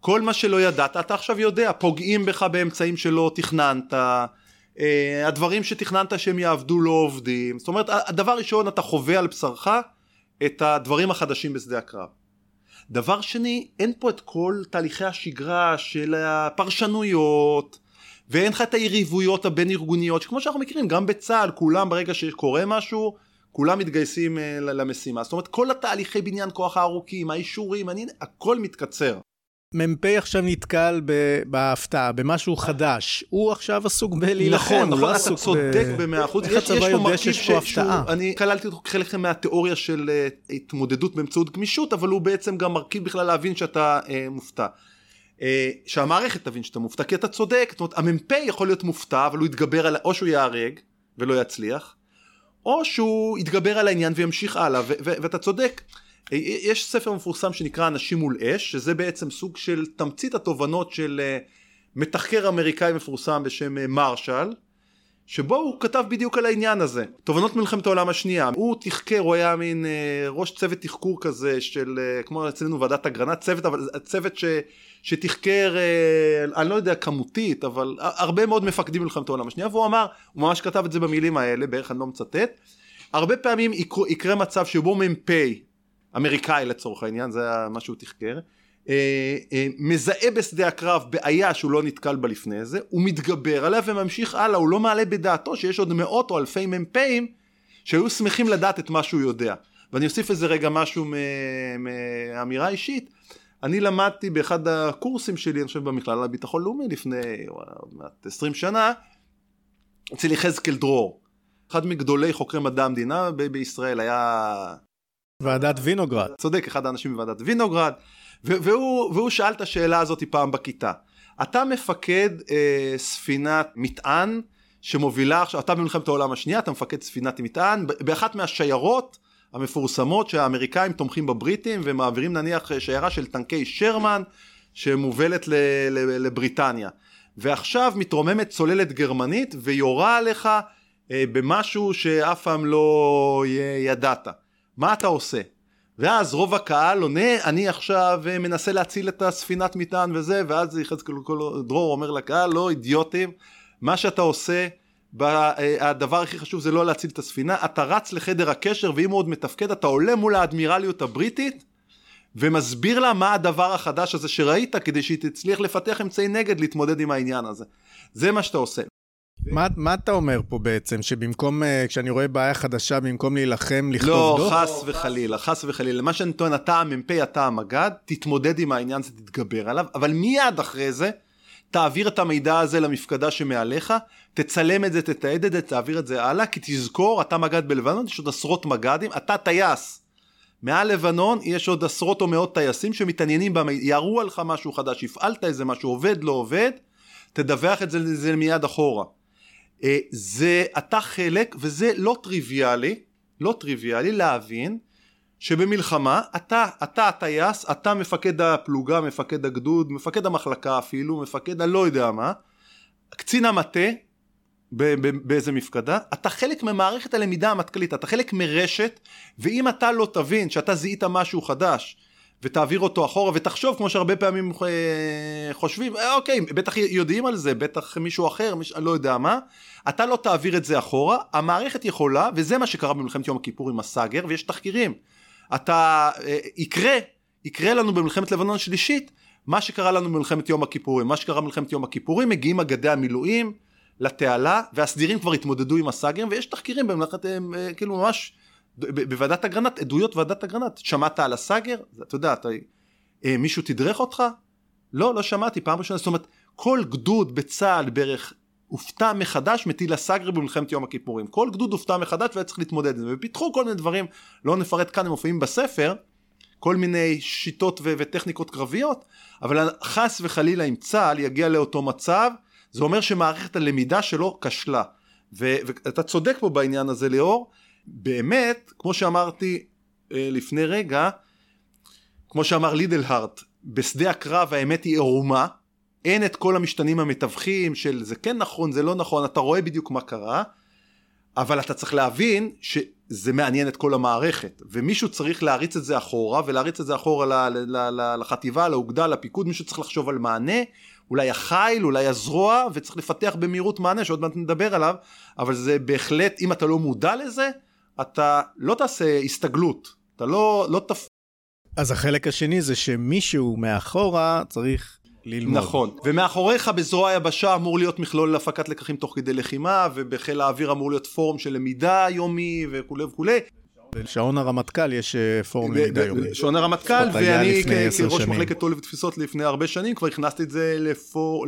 כל מה שלא ידעת, אתה עכשיו יודע, פוגעים בך באמצעים שלא תכננת, אה, הדברים שתכננת שהם יעבדו לא עובדים, זאת אומרת, הדבר ראשון, אתה חווה על בשרך את הדברים החדשים בשדה הקרב. דבר שני, אין פה את כל תהליכי השגרה של הפרשנויות, ואין לך את היריבויות הבין ארגוניות שכמו שאנחנו מכירים גם בצה"ל כולם ברגע שקורה משהו כולם מתגייסים uh, למשימה זאת אומרת כל התהליכי בניין כוח הארוכים האישורים אני, הכל מתקצר. מ"פ עכשיו נתקל בהפתעה, במשהו חדש, הוא עכשיו עסוק בלהילחם, נכון, הוא לא נכון, עסוק ב... אתה צודק במאה אחוז, איך הצבא יודע שיש פה הפתעה? אני כללתי אותו כחלק מהתיאוריה של uh, התמודדות באמצעות גמישות, אבל הוא בעצם גם מרכיב בכלל להבין שאתה uh, מופתע. אה, שהמערכת תבין שאתה מופתע כי אתה צודק, זאת אומרת המ"פ יכול להיות מופתע אבל הוא יתגבר על, או שהוא ייהרג ולא יצליח, או שהוא יתגבר על העניין וימשיך הלאה. ואתה צודק. אה, יש ספר מפורסם שנקרא אנשים מול אש שזה בעצם סוג של תמצית התובנות של אה, מתחקר אמריקאי מפורסם בשם מרשל שבו הוא כתב בדיוק על העניין הזה. תובנות מלחמת העולם השנייה. הוא תחקר הוא היה מין אה, ראש צוות תחקור כזה של אה, כמו אצלנו ועדת אגרנט צוות אבל צוות שתחקר אה, אני לא יודע כמותית אבל הרבה מאוד מפקדים מלחמת העולם השנייה והוא אמר הוא ממש כתב את זה במילים האלה בערך אני לא מצטט הרבה פעמים יקרה, יקרה מצב שבו מ"פ אמריקאי לצורך העניין זה מה שהוא תחקר אה, אה, מזהה בשדה הקרב בעיה שהוא לא נתקל בה לפני זה, הוא מתגבר עליה וממשיך הלאה, הוא לא מעלה בדעתו שיש עוד מאות או אלפי מ"פים שהיו שמחים לדעת את מה שהוא יודע. ואני אוסיף איזה רגע משהו מאמירה אישית. אני למדתי באחד הקורסים שלי, אני חושב במכללה לביטחון לאומי לפני עוד מעט 20 שנה, אצל יחזקאל דרור. אחד מגדולי חוקרי מדע המדינה ב- בישראל היה ועדת וינוגרד. צודק, אחד האנשים בוועדת וינוגרד, ו- והוא, והוא שאל את השאלה הזאת פעם בכיתה. אתה מפקד אה, ספינת מטען שמובילה עכשיו, אתה במלחמת העולם השנייה, אתה מפקד ספינת מטען, באחת מהשיירות המפורסמות שהאמריקאים תומכים בבריטים ומעבירים נניח שיירה של טנקי שרמן שמובלת לבריטניה. ועכשיו מתרוממת צוללת גרמנית ויורה עליך אה, במשהו שאף פעם לא ידעת. מה אתה עושה? ואז רוב הקהל עונה, אני עכשיו אה, מנסה להציל את הספינת מטען וזה, ואז יחזקאל דרור אומר לקהל, לא אידיוטים, מה שאתה עושה, אה, הדבר הכי חשוב זה לא להציל את הספינה, אתה רץ לחדר הקשר, ואם הוא עוד מתפקד, אתה עולה מול האדמירליות הבריטית, ומסביר לה מה הדבר החדש הזה שראית, כדי שהיא תצליח לפתח אמצעי נגד להתמודד עם העניין הזה. זה מה שאתה עושה. מה, מה אתה אומר פה בעצם? שבמקום, uh, כשאני רואה בעיה חדשה, במקום להילחם, לכתוב לא, דוח? לא, חס וחלילה, חס וחלילה. מה שאני טוען, אתה המ"פ, אתה המג"ד, תתמודד עם העניין הזה, תתגבר עליו, אבל מיד אחרי זה, תעביר את המידע הזה למפקדה שמעליך, תצלם את זה, תתעד את זה, תעביר את זה הלאה, כי תזכור, אתה מג"ד בלבנון, יש עוד עשרות מג"דים, אתה טייס. מעל לבנון יש עוד עשרות או מאות טייסים שמתעניינים במידע, יראו עליך משהו חדש, הפעלת איזה משהו, עובד, לא עובד, תדווח את זה, זה מיד אחורה. אה, זה אתה חלק, וזה לא טריוויאלי, לא טריוויאלי להבין שבמלחמה אתה, אתה הטייס, אתה מפקד הפלוגה, מפקד הגדוד, מפקד המחלקה אפילו, מפקד הלא יודע מה, קצין המטה באיזה מפקדה, אתה חלק ממערכת הלמידה המטכ"לית, אתה חלק מרשת, ואם אתה לא תבין שאתה זיהית משהו חדש, ותעביר אותו אחורה ותחשוב כמו שהרבה פעמים אה, חושבים אה, אוקיי בטח יודעים על זה בטח מישהו אחר מיש, לא יודע מה אתה לא תעביר את זה אחורה המערכת יכולה וזה מה שקרה במלחמת יום הכיפור עם הסאגר ויש תחקירים. אתה אה, יקרה יקרה לנו במלחמת לבנון השלישית מה שקרה לנו במלחמת יום הכיפורים. מה שקרה במלחמת יום הכיפורים מגיעים מגדי המילואים לתעלה והסדירים כבר התמודדו עם הסאגרים ויש תחקירים במלאכת כאילו ממש בוועדת אגרנט, עדויות ועדת אגרנט, שמעת על הסאגר? אתה יודע, אתה, אה, מישהו תדרך אותך? לא, לא שמעתי, פעם ראשונה, זאת אומרת, כל גדוד בצה"ל בערך הופתע מחדש מטיל הסאגר במלחמת יום הכיפורים. כל גדוד הופתע מחדש והיה צריך להתמודד עם זה, ופיתחו כל מיני דברים, לא נפרט כאן, הם מופיעים בספר, כל מיני שיטות ו- וטכניקות קרביות, אבל חס וחלילה אם צה"ל יגיע לאותו מצב, זה אומר שמערכת הלמידה שלו כשלה. ו- ואתה צודק פה בעניין הזה ליאור, באמת, כמו שאמרתי אה, לפני רגע, כמו שאמר לידלהארט, בשדה הקרב האמת היא ערומה, אין את כל המשתנים המתווכים של זה כן נכון, זה לא נכון, אתה רואה בדיוק מה קרה, אבל אתה צריך להבין שזה מעניין את כל המערכת, ומישהו צריך להריץ את זה אחורה, ולהריץ את זה אחורה לחטיבה, לאוגדה, לפיקוד, מישהו צריך לחשוב על מענה, אולי החיל, אולי הזרוע, וצריך לפתח במהירות מענה, שעוד מעט נדבר עליו, אבל זה בהחלט, אם אתה לא מודע לזה, אתה לא תעשה הסתגלות, אתה לא, לא תפ... אז החלק השני זה שמישהו מאחורה צריך ללמוד. נכון, ומאחוריך בזרוע היבשה אמור להיות מכלול להפקת לקחים תוך כדי לחימה, ובחיל האוויר אמור להיות פורום של למידה יומי וכולי וכולי. בשעון הרמטכ"ל יש אה, פורום למידה יומי. שעון הרמטכ"ל, ואני כראש מחלקת תול ותפיסות לפני הרבה שנים כבר הכנסתי את זה לפור,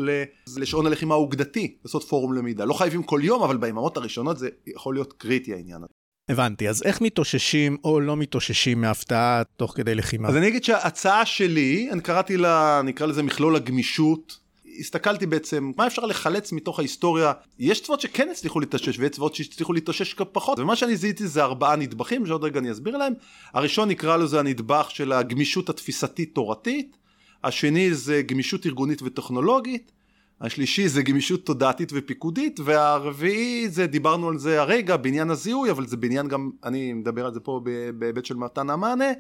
לשעון הלחימה האוגדתי, לעשות פורום למידה. לא חייבים כל יום, אבל ביממות הראשונות זה יכול להיות קריטי העניין הזה. הבנתי, אז איך מתאוששים או לא מתאוששים מהפתעה תוך כדי לחימה? אז אני אגיד שההצעה שלי, אני קראתי לה, נקרא לזה מכלול הגמישות. הסתכלתי בעצם מה אפשר לחלץ מתוך ההיסטוריה? יש צבאות שכן הצליחו להתאושש ויש צבאות שהצליחו להתאושש פחות ומה שאני זיהיתי זה ארבעה נדבכים שעוד רגע אני אסביר להם. הראשון נקרא לזה הנדבך של הגמישות התפיסתית תורתית השני זה גמישות ארגונית וטכנולוגית השלישי זה גמישות תודעתית ופיקודית והרביעי זה דיברנו על זה הרגע בעניין הזיהוי אבל זה בעניין גם אני מדבר על זה פה בהיבט של מתן המענה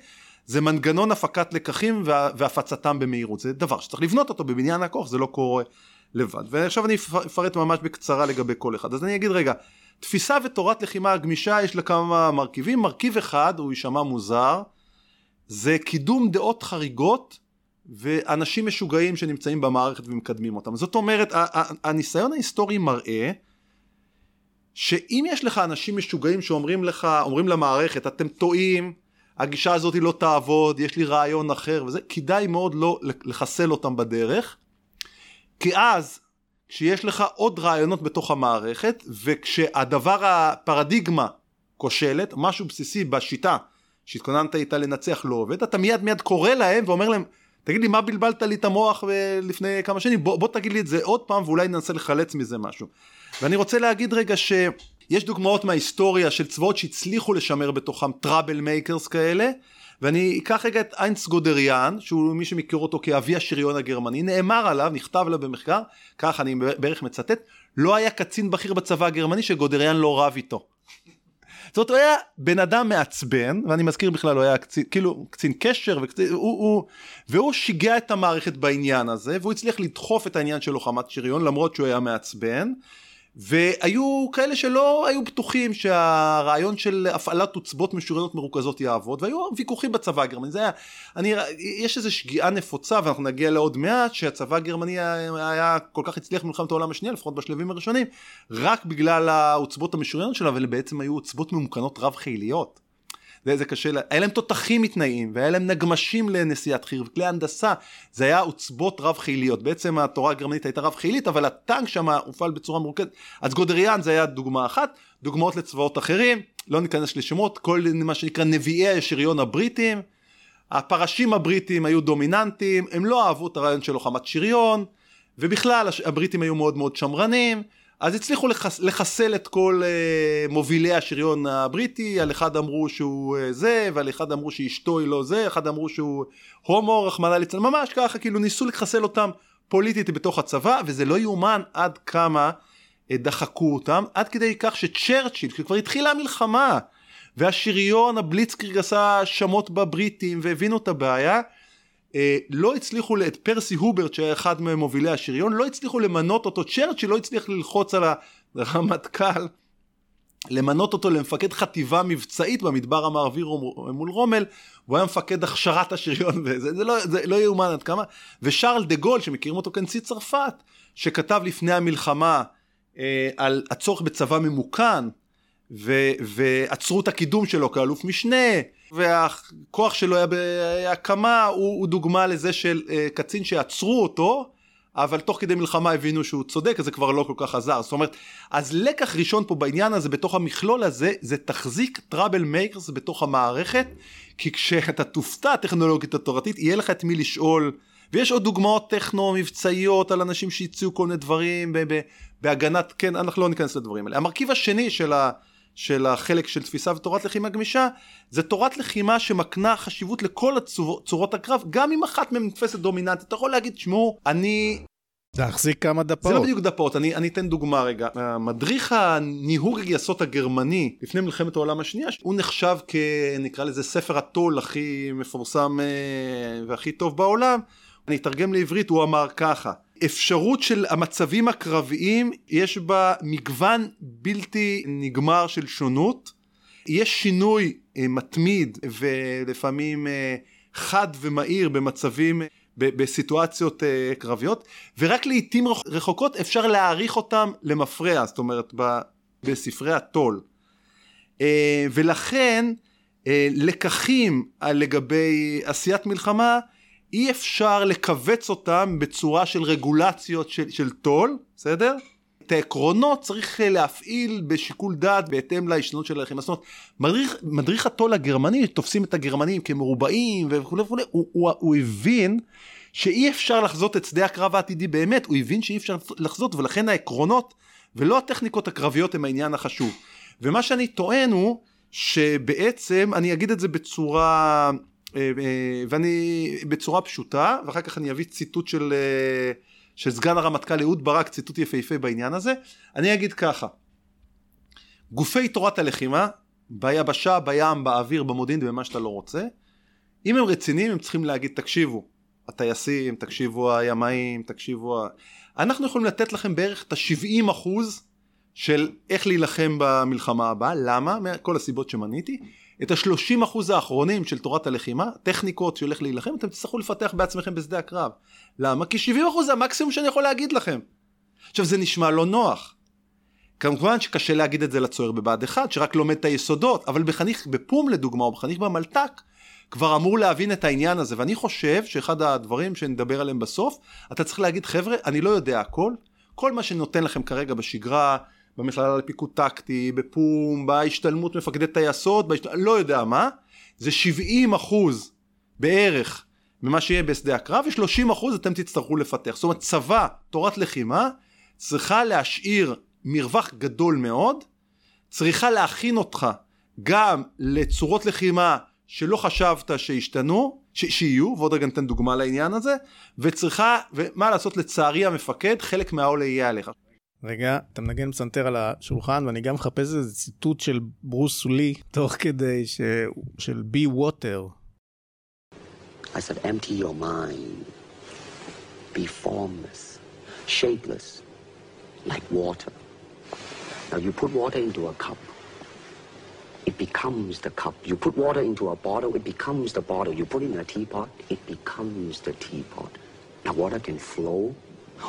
זה מנגנון הפקת לקחים והפצתם במהירות. זה דבר שצריך לבנות אותו בבניין הכוח זה לא קורה לבד. ועכשיו אני אפרט ממש בקצרה לגבי כל אחד. אז אני אגיד רגע תפיסה ותורת לחימה גמישה יש לה כמה מרכיבים. מרכיב אחד הוא יישמע מוזר זה קידום דעות חריגות ואנשים משוגעים שנמצאים במערכת ומקדמים אותם. זאת אומרת, הניסיון ההיסטורי מראה שאם יש לך אנשים משוגעים שאומרים לך, אומרים למערכת, אתם טועים, הגישה הזאת לא תעבוד, יש לי רעיון אחר וזה, כדאי מאוד לא לחסל אותם בדרך, כי אז כשיש לך עוד רעיונות בתוך המערכת, וכשהדבר הפרדיגמה כושלת, משהו בסיסי בשיטה שהתכוננת איתה לנצח לא עובד, אתה מיד מיד קורא להם ואומר להם, תגיד לי מה בלבלת לי את המוח אה, לפני כמה שנים, בוא, בוא תגיד לי את זה עוד פעם ואולי ננסה לחלץ מזה משהו. ואני רוצה להגיד רגע שיש דוגמאות מההיסטוריה של צבאות שהצליחו לשמר בתוכם troublemakers כאלה, ואני אקח רגע את היינץ גודריאן, שהוא מי שמכיר אותו כאבי השריון הגרמני, נאמר עליו, נכתב עליו במחקר, כך אני בערך מצטט, לא היה קצין בכיר בצבא הגרמני שגודריאן לא רב איתו. זאת אומרת, הוא היה בן אדם מעצבן, ואני מזכיר בכלל, הוא היה קצין, כאילו, קצין קשר, וקצין, הוא, הוא, והוא שיגע את המערכת בעניין הזה, והוא הצליח לדחוף את העניין של לוחמת שריון, למרות שהוא היה מעצבן. והיו כאלה שלא היו בטוחים שהרעיון של הפעלת עוצבות משוריינות מרוכזות יעבוד והיו ויכוחים בצבא הגרמני. זה היה אני יש איזו שגיאה נפוצה ואנחנו נגיע לעוד מעט שהצבא הגרמני היה, כל כך הצליח במלחמת העולם השנייה לפחות בשלבים הראשונים רק בגלל העוצבות המשוריינות שלה אבל בעצם היו עוצבות ממוכנות רב חיליות זה, זה קשה, היה להם תותחים מתנאים, והיה להם נגמשים לנסיעת חי"ר, וכלי הנדסה, זה היה עוצבות רב חיליות, בעצם התורה הגרמנית הייתה רב חילית, אבל הטנק שם הופעל בצורה מורכבת, אז גודריאן זה היה דוגמה אחת, דוגמאות לצבאות אחרים, לא ניכנס לשמות, כל מה שנקרא נביאי השריון הבריטים, הפרשים הבריטים היו דומיננטיים, הם לא אהבו את הרעיון של לוחמת שריון, ובכלל הבריטים היו מאוד מאוד שמרנים, אז הצליחו לחס, לחסל את כל uh, מובילי השריון הבריטי, על אחד אמרו שהוא uh, זה, ועל אחד אמרו שאשתו היא לא זה, אחד אמרו שהוא הומו, רחמנא ליצלן, ממש ככה, כאילו ניסו לחסל אותם פוליטית בתוך הצבא, וזה לא יאומן עד כמה uh, דחקו אותם, עד כדי כך שצ'רצ'יל, כשכבר התחילה המלחמה, והשריון הבליצקריג עשה שמות בבריטים והבינו את הבעיה, אה, לא הצליחו, את פרסי הוברט שהיה אחד ממובילי השריון, לא הצליחו למנות אותו, צ'רצ'יל לא הצליח ללחוץ על הרמטכ"ל, למנות אותו למפקד חטיבה מבצעית במדבר המערבי מול רומל, הוא היה מפקד הכשרת השריון, וזה זה לא, זה לא יאומן עד כמה, ושארל דה גול שמכירים אותו כנשיא צרפת, שכתב לפני המלחמה אה, על הצורך בצבא ממוכן, ו, ועצרו את הקידום שלו כאלוף משנה, והכוח שלו היה בהקמה, הוא, הוא דוגמה לזה של אה, קצין שעצרו אותו, אבל תוך כדי מלחמה הבינו שהוא צודק, אז זה כבר לא כל כך עזר. זאת אומרת, אז לקח ראשון פה בעניין הזה, בתוך המכלול הזה, זה תחזיק troublemakers בתוך המערכת, כי כשאתה תופתע טכנולוגית התורתית, יהיה לך את מי לשאול. ויש עוד דוגמאות טכנו מבצעיות על אנשים שהציעו כל מיני דברים בהגנת, כן, אנחנו לא ניכנס לדברים האלה. המרכיב השני של ה... של החלק של תפיסה ותורת לחימה גמישה זה תורת לחימה שמקנה חשיבות לכל צורות הקרב גם אם אחת מהן נתפסת דומיננטית אתה יכול להגיד תשמעו אני להחזיק כמה דפות. זה לא בדיוק דפות, אני, אני אתן דוגמה רגע. מדריך הניהוג הגייסות הגרמני לפני מלחמת העולם השנייה, הוא נחשב כנקרא לזה ספר הטול הכי מפורסם אה, והכי טוב בעולם. אני אתרגם לעברית, הוא אמר ככה: אפשרות של המצבים הקרביים יש בה מגוון בלתי נגמר של שונות. יש שינוי אה, מתמיד ולפעמים אה, חד ומהיר במצבים, בסיטואציות אה, קרביות, ורק לעיתים רחוקות אפשר להעריך אותם למפרע, זאת אומרת בספרי הטול. ולכן לקחים לגבי עשיית מלחמה אי אפשר לכווץ אותם בצורה של רגולציות של, של תו"ל, בסדר? את העקרונות צריך להפעיל בשיקול דעת בהתאם להשתנות של הלחימה. זאת אומרת, מדריך, מדריך התו"ל הגרמני, תופסים את הגרמנים כמרובעים וכולי וכולי, הוא, הוא, הוא הבין שאי אפשר לחזות את שדה הקרב העתידי באמת, הוא הבין שאי אפשר לחזות ולכן העקרונות ולא הטכניקות הקרביות הם העניין החשוב. ומה שאני טוען הוא שבעצם, אני אגיד את זה בצורה ואני בצורה פשוטה ואחר כך אני אביא ציטוט של, אה, של סגן הרמטכ"ל אהוד ברק ציטוט יפהפה בעניין הזה. אני אגיד ככה גופי תורת הלחימה ביבשה בים באוויר במודיעין ובמה שאתה לא רוצה אם הם רציניים הם צריכים להגיד תקשיבו הטייסים תקשיבו הימאים תקשיבו אנחנו יכולים לתת לכם בערך את ה-70 אחוז של איך להילחם במלחמה הבאה. למה? מכל הסיבות שמניתי את השלושים אחוז האחרונים של תורת הלחימה, טכניקות איך להילחם, אתם תצטרכו לפתח בעצמכם בשדה הקרב. למה? כי 70 אחוז זה המקסימום שאני יכול להגיד לכם. עכשיו זה נשמע לא נוח. כמובן שקשה להגיד את זה לצוער בבה"ד 1 שרק לומד את היסודות, אבל בחניך בפום לדוגמה או בחניך במלת"ק כבר אמור להבין את העניין הזה, ואני חושב שאחד הדברים שנדבר עליהם בסוף, אתה צריך להגיד חבר'ה, אני לא יודע הכל, כל מה שנותן לכם כרגע בשגרה, במכללה לפיקוד טקטי, בפום, בהשתלמות מפקדי טייסות, בהשת... לא יודע מה, זה 70 אחוז בערך ממה שיהיה בשדה הקרב, ו-30 אחוז אתם תצטרכו לפתח. זאת אומרת, צבא, תורת לחימה, צריכה להשאיר מרווח גדול מאוד, צריכה להכין אותך גם לצורות לחימה שלא חשבת שישתנו, ש- שיהיו, ועוד רגע ניתן דוגמה לעניין הזה, וצריכה, ומה לעשות לצערי המפקד, חלק מהעול יהיה עליך. רגע, אתה מנגן פסנתר על השולחן, ואני גם מחפש איזה ציטוט של ברוס לי, תוך כדי ש... של בי ווטר. I said, empty your mind. Be formless, shapeless, like water. Now you put water into a cup. It becomes the cup. You put water into a bottle, it becomes the bottle. You put in a teapot, it becomes the teapot. Now water can flow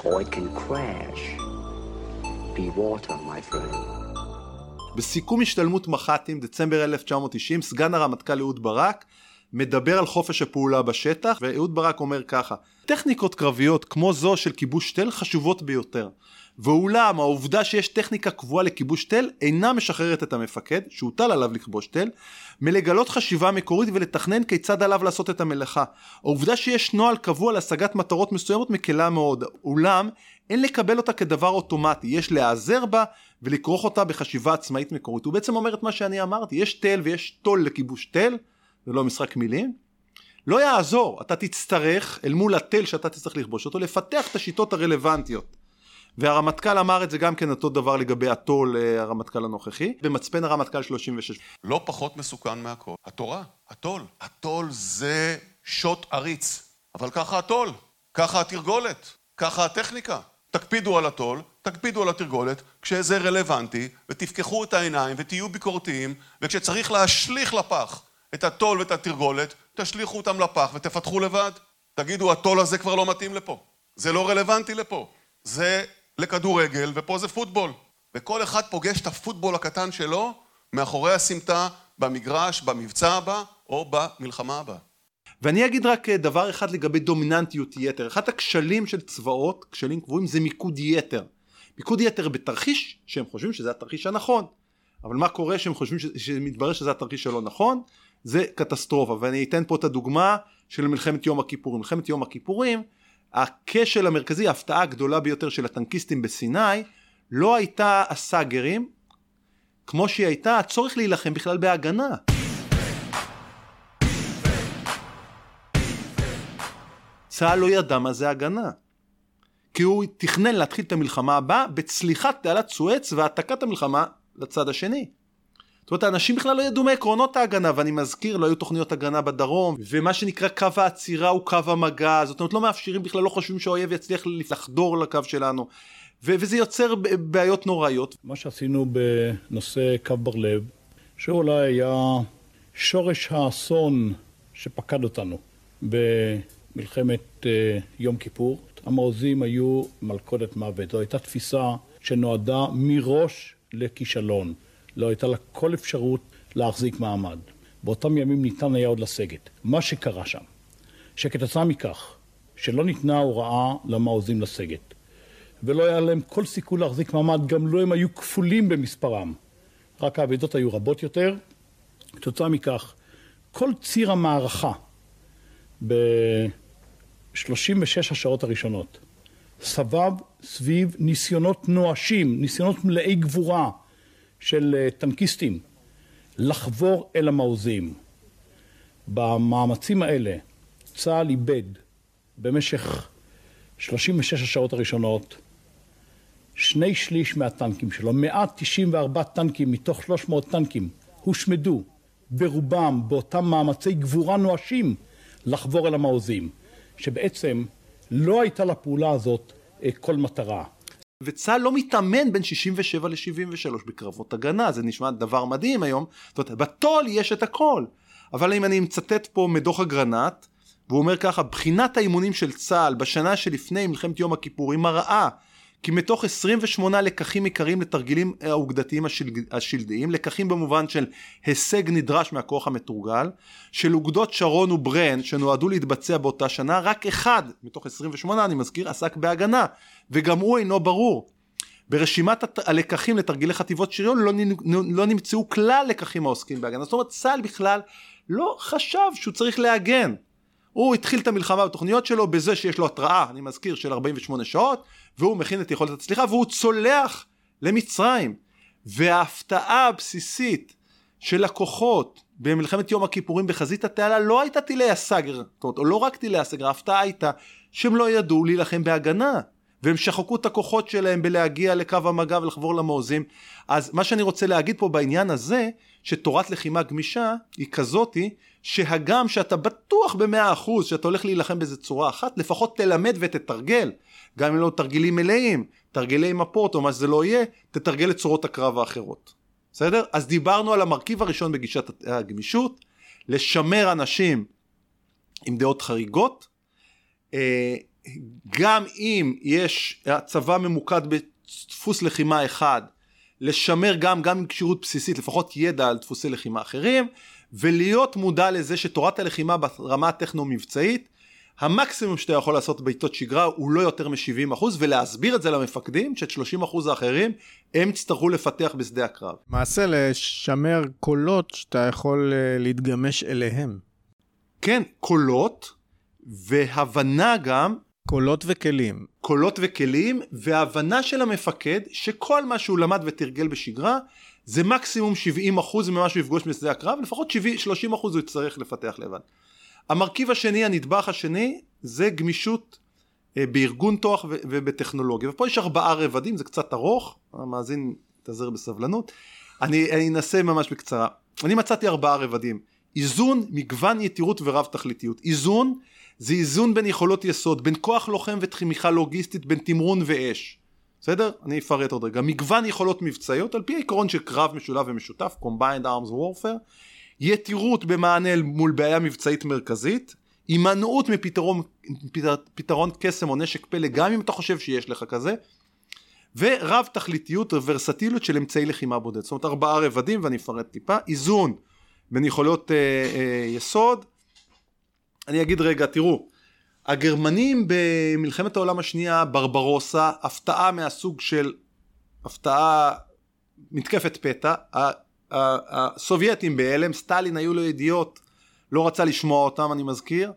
or it can crash. Be water, my friend. בסיכום השתלמות מח"טים, דצמבר 1990, סגן הרמטכ"ל אהוד ברק מדבר על חופש הפעולה בשטח, ואהוד ברק אומר ככה: טכניקות קרביות כמו זו של כיבוש תל חשובות ביותר. ואולם העובדה שיש טכניקה קבועה לכיבוש תל אינה משחררת את המפקד, שהוטל עליו לכבוש תל, מלגלות חשיבה מקורית ולתכנן כיצד עליו לעשות את המלאכה. העובדה שיש נוהל קבוע להשגת מטרות מסוימות מקלה מאוד, אולם אין לקבל אותה כדבר אוטומטי, יש להיעזר בה ולכרוך אותה בחשיבה עצמאית מקורית. הוא בעצם אומר את מה שאני אמרתי, יש תל ויש תול לכיבוש תל, זה לא משחק מילים. לא יעזור, אתה תצטרך אל מול התל שאתה תצטרך לכבוש אותו, לפתח את השיטות הרלוונטיות. והרמטכ"ל אמר את זה גם כן אותו דבר לגבי התול, אה, הרמטכ"ל הנוכחי, במצפן הרמטכ"ל 36. לא פחות מסוכן מהכל. התורה, התול. התול זה שוט עריץ. אבל ככה התול, ככה התרגולת, ככה הטכניקה. תקפידו על התול, תקפידו על התרגולת, כשזה רלוונטי, ותפקחו את העיניים ותהיו ביקורתיים, וכשצריך להשליך לפח את התול ואת התרגולת, תשליכו אותם לפח ותפתחו לבד. תגידו, התול הזה כבר לא מתאים לפה. זה לא רלוונטי לפה. זה לכדורגל, ופה זה פוטבול. וכל אחד פוגש את הפוטבול הקטן שלו מאחורי הסמטה, במגרש, במבצע הבא, או במלחמה הבאה. ואני אגיד רק אה, דבר אחד לגבי דומיננטיות יתר. אחד הכשלים של צבאות, כשלים קבועים, זה מיקוד יתר. מיקוד יתר בתרחיש, שהם חושבים שזה התרחיש הנכון. אבל מה קורה שהם חושבים ש... שמתברר שזה התרחיש הלא נכון? זה קטסטרופה. ואני אתן פה את הדוגמה של מלחמת יום הכיפורים. מלחמת יום הכיפורים, הכשל המרכזי, ההפתעה הגדולה ביותר של הטנקיסטים בסיני, לא הייתה הסאגרים, כמו שהיא הייתה הצורך להילחם בכלל בהגנה. צה"ל לא ידע מה זה הגנה. כי הוא תכנן להתחיל את המלחמה הבאה בצליחת תעלת סואץ והעתקת המלחמה לצד השני. זאת אומרת, האנשים בכלל לא ידעו מעקרונות ההגנה, ואני מזכיר, לא היו תוכניות הגנה בדרום, ומה שנקרא קו העצירה הוא קו המגע, זאת אומרת, לא מאפשרים בכלל, לא חושבים שהאויב יצליח לחדור לקו שלנו, ו- וזה יוצר בעיות נוראיות. מה שעשינו בנושא קו בר לב, שאולי היה שורש האסון שפקד אותנו במלחמת אה, יום כיפור. המעוזים היו מלכודת מוות, זו הייתה תפיסה שנועדה מראש לכישלון. לא הייתה לה כל אפשרות להחזיק מעמד. באותם ימים ניתן היה עוד לסגת. מה שקרה שם, שכתוצאה מכך שלא ניתנה הוראה למעוזים לסגת, ולא היה להם כל סיכוי להחזיק מעמד, גם לא הם היו כפולים במספרם, רק האבדות היו רבות יותר, כתוצאה מכך כל ציר המערכה ב-36 השעות הראשונות. סבב סביב ניסיונות נואשים, ניסיונות מלאי גבורה של טנקיסטים לחבור אל המעוזים. במאמצים האלה צה"ל איבד במשך 36 השעות הראשונות שני שליש מהטנקים שלו, 194 טנקים מתוך 300 טנקים הושמדו ברובם באותם מאמצי גבורה נואשים לחבור אל המעוזים, שבעצם לא הייתה לפעולה הזאת כל מטרה. וצה"ל לא מתאמן בין 67 ל-73 בקרבות הגנה, זה נשמע דבר מדהים היום. זאת אומרת, בתו"ל יש את הכל. אבל אם אני מצטט פה מדוח אגרנט, והוא אומר ככה, בחינת האימונים של צה"ל בשנה שלפני מלחמת יום הכיפורים מראה כי מתוך 28 לקחים עיקריים לתרגילים האוגדתיים. השלדיים, לקחים במובן של הישג נדרש מהכוח המתורגל, של אוגדות שרון וברן שנועדו להתבצע באותה שנה, רק אחד מתוך 28 אני מזכיר עסק בהגנה, וגם הוא אינו ברור. ברשימת הלקחים לתרגילי חטיבות שריון לא, לא נמצאו כלל לקחים העוסקים בהגנה. זאת אומרת, צה"ל בכלל לא חשב שהוא צריך להגן. הוא התחיל את המלחמה בתוכניות שלו בזה שיש לו התראה, אני מזכיר, של 48 שעות, והוא מכין את יכולת הצליחה, והוא צולח למצרים. וההפתעה הבסיסית של הכוחות במלחמת יום הכיפורים בחזית התעלה לא הייתה טילי הסגר, זאת אומרת, או לא רק טילי הסגר, ההפתעה הייתה שהם לא ידעו להילחם בהגנה. והם שחקו את הכוחות שלהם בלהגיע לקו המגע ולחבור למעוזים. אז מה שאני רוצה להגיד פה בעניין הזה, שתורת לחימה גמישה היא כזאתי, שהגם שאתה בטוח במאה אחוז שאתה הולך להילחם באיזה צורה אחת, לפחות תלמד ותתרגל. גם אם לא תרגילים מלאים, תרגילי מפות או מה שזה לא יהיה, תתרגל את צורות הקרב האחרות. בסדר? אז דיברנו על המרכיב הראשון בגישת הגמישות, לשמר אנשים עם דעות חריגות. אה, גם אם יש הצבא ממוקד בדפוס לחימה אחד, לשמר גם, גם עם כשירות בסיסית, לפחות ידע על דפוסי לחימה אחרים, ולהיות מודע לזה שתורת הלחימה ברמה הטכנו-מבצעית, המקסימום שאתה יכול לעשות בעיתות שגרה הוא לא יותר מ-70% ולהסביר את זה למפקדים, שאת 30% האחרים הם יצטרכו לפתח בשדה הקרב. מעשה לשמר קולות שאתה יכול אה, להתגמש אליהם. כן, קולות, והבנה גם קולות וכלים. קולות וכלים, והבנה של המפקד שכל מה שהוא למד ותרגל בשגרה זה מקסימום 70% ממה שהוא יפגוש בשדה הקרב, לפחות 70, 30% הוא יצטרך לפתח לבד. המרכיב השני, הנדבך השני, זה גמישות אה, בארגון תוח ובטכנולוגיה. ופה יש ארבעה רבדים, זה קצת ארוך, המאזין יתאזר בסבלנות. אני, אני אנסה ממש בקצרה. אני מצאתי ארבעה רבדים. איזון, מגוון, יתירות ורב תכליתיות. איזון זה איזון בין יכולות יסוד, בין כוח לוחם ותמיכה לוגיסטית, בין תמרון ואש. בסדר? אני אפרט עוד רגע. מגוון יכולות מבצעיות על פי העיקרון של קרב משולב ומשותף, Combined Arms Warfare, יתירות במענה מול בעיה מבצעית מרכזית, הימנעות מפתרון פתרון קסם או נשק פלא גם אם אתה חושב שיש לך כזה, ורב תכליתיות וורסטיליות של אמצעי לחימה בודד. זאת אומרת ארבעה רבדים ואני אפרט טיפה. איזון בין יכולות אה, אה, יסוד. אני אגיד רגע, תראו, הגרמנים במלחמת העולם השנייה, ברברוסה, הפתעה מהסוג של הפתעה, מתקפת פתע, הסובייטים בהלם, סטלין היו לו ידיעות, לא רצה לשמוע אותם אני מזכיר,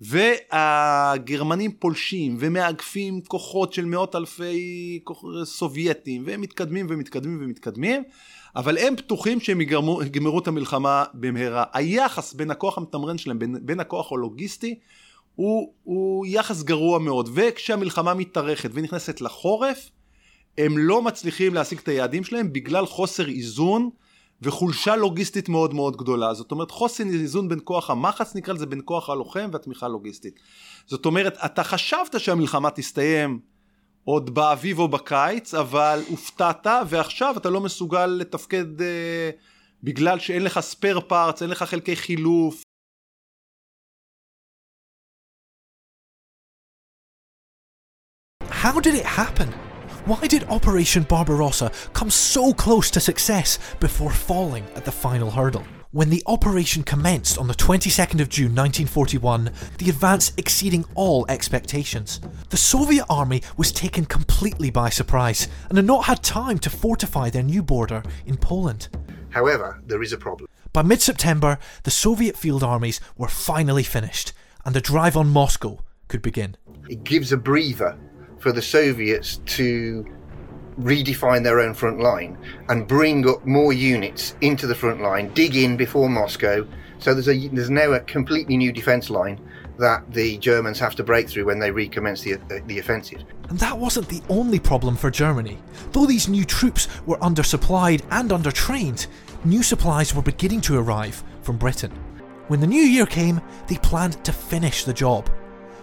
והגרמנים פולשים ומאגפים כוחות של מאות אלפי סובייטים והם מתקדמים ומתקדמים ומתקדמים אבל הם פתוחים שהם יגמרו, את המלחמה במהרה. היחס בין הכוח המתמרן שלהם, בין, בין הכוח הלוגיסטי, הוא, הוא יחס גרוע מאוד. וכשהמלחמה מתארכת ונכנסת לחורף, הם לא מצליחים להשיג את היעדים שלהם בגלל חוסר איזון וחולשה לוגיסטית מאוד מאוד גדולה. זאת אומרת חוסר איזון בין כוח המחץ נקרא לזה בין כוח הלוחם והתמיכה הלוגיסטית. זאת אומרת אתה חשבת שהמלחמה תסתיים עוד באביב או בקיץ אבל הופתעת ועכשיו אתה לא מסוגל לתפקד אה, בגלל שאין לך ספייר פארטס, אין לך חלקי חילוף. How did it happen? Why did Operation Barbarossa come so close to success before falling at the final hurdle? When the operation commenced on the 22nd of June 1941, the advance exceeding all expectations. The Soviet army was taken completely by surprise and had not had time to fortify their new border in Poland. However, there is a problem. By mid September, the Soviet field armies were finally finished and the drive on Moscow could begin. It gives a breather for the Soviets to redefine their own front line and bring up more units into the front line, dig in before Moscow. So there's a there's now a completely new defence line that the Germans have to break through when they recommence the uh, the offensive. And that wasn't the only problem for Germany. Though these new troops were undersupplied and undertrained, new supplies were beginning to arrive from Britain. When the new year came, they planned to finish the job.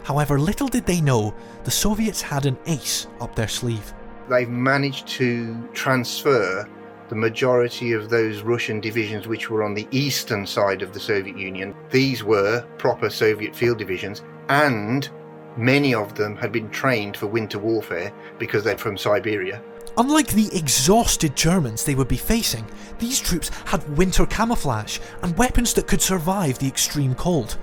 However, little did they know the Soviets had an ace up their sleeve. They've managed to transfer the majority of those Russian divisions which were on the eastern side of the Soviet Union. These were proper Soviet field divisions, and many of them had been trained for winter warfare because they're from Siberia. Unlike the exhausted Germans they would be facing, these troops had winter camouflage and weapons that could survive the extreme cold.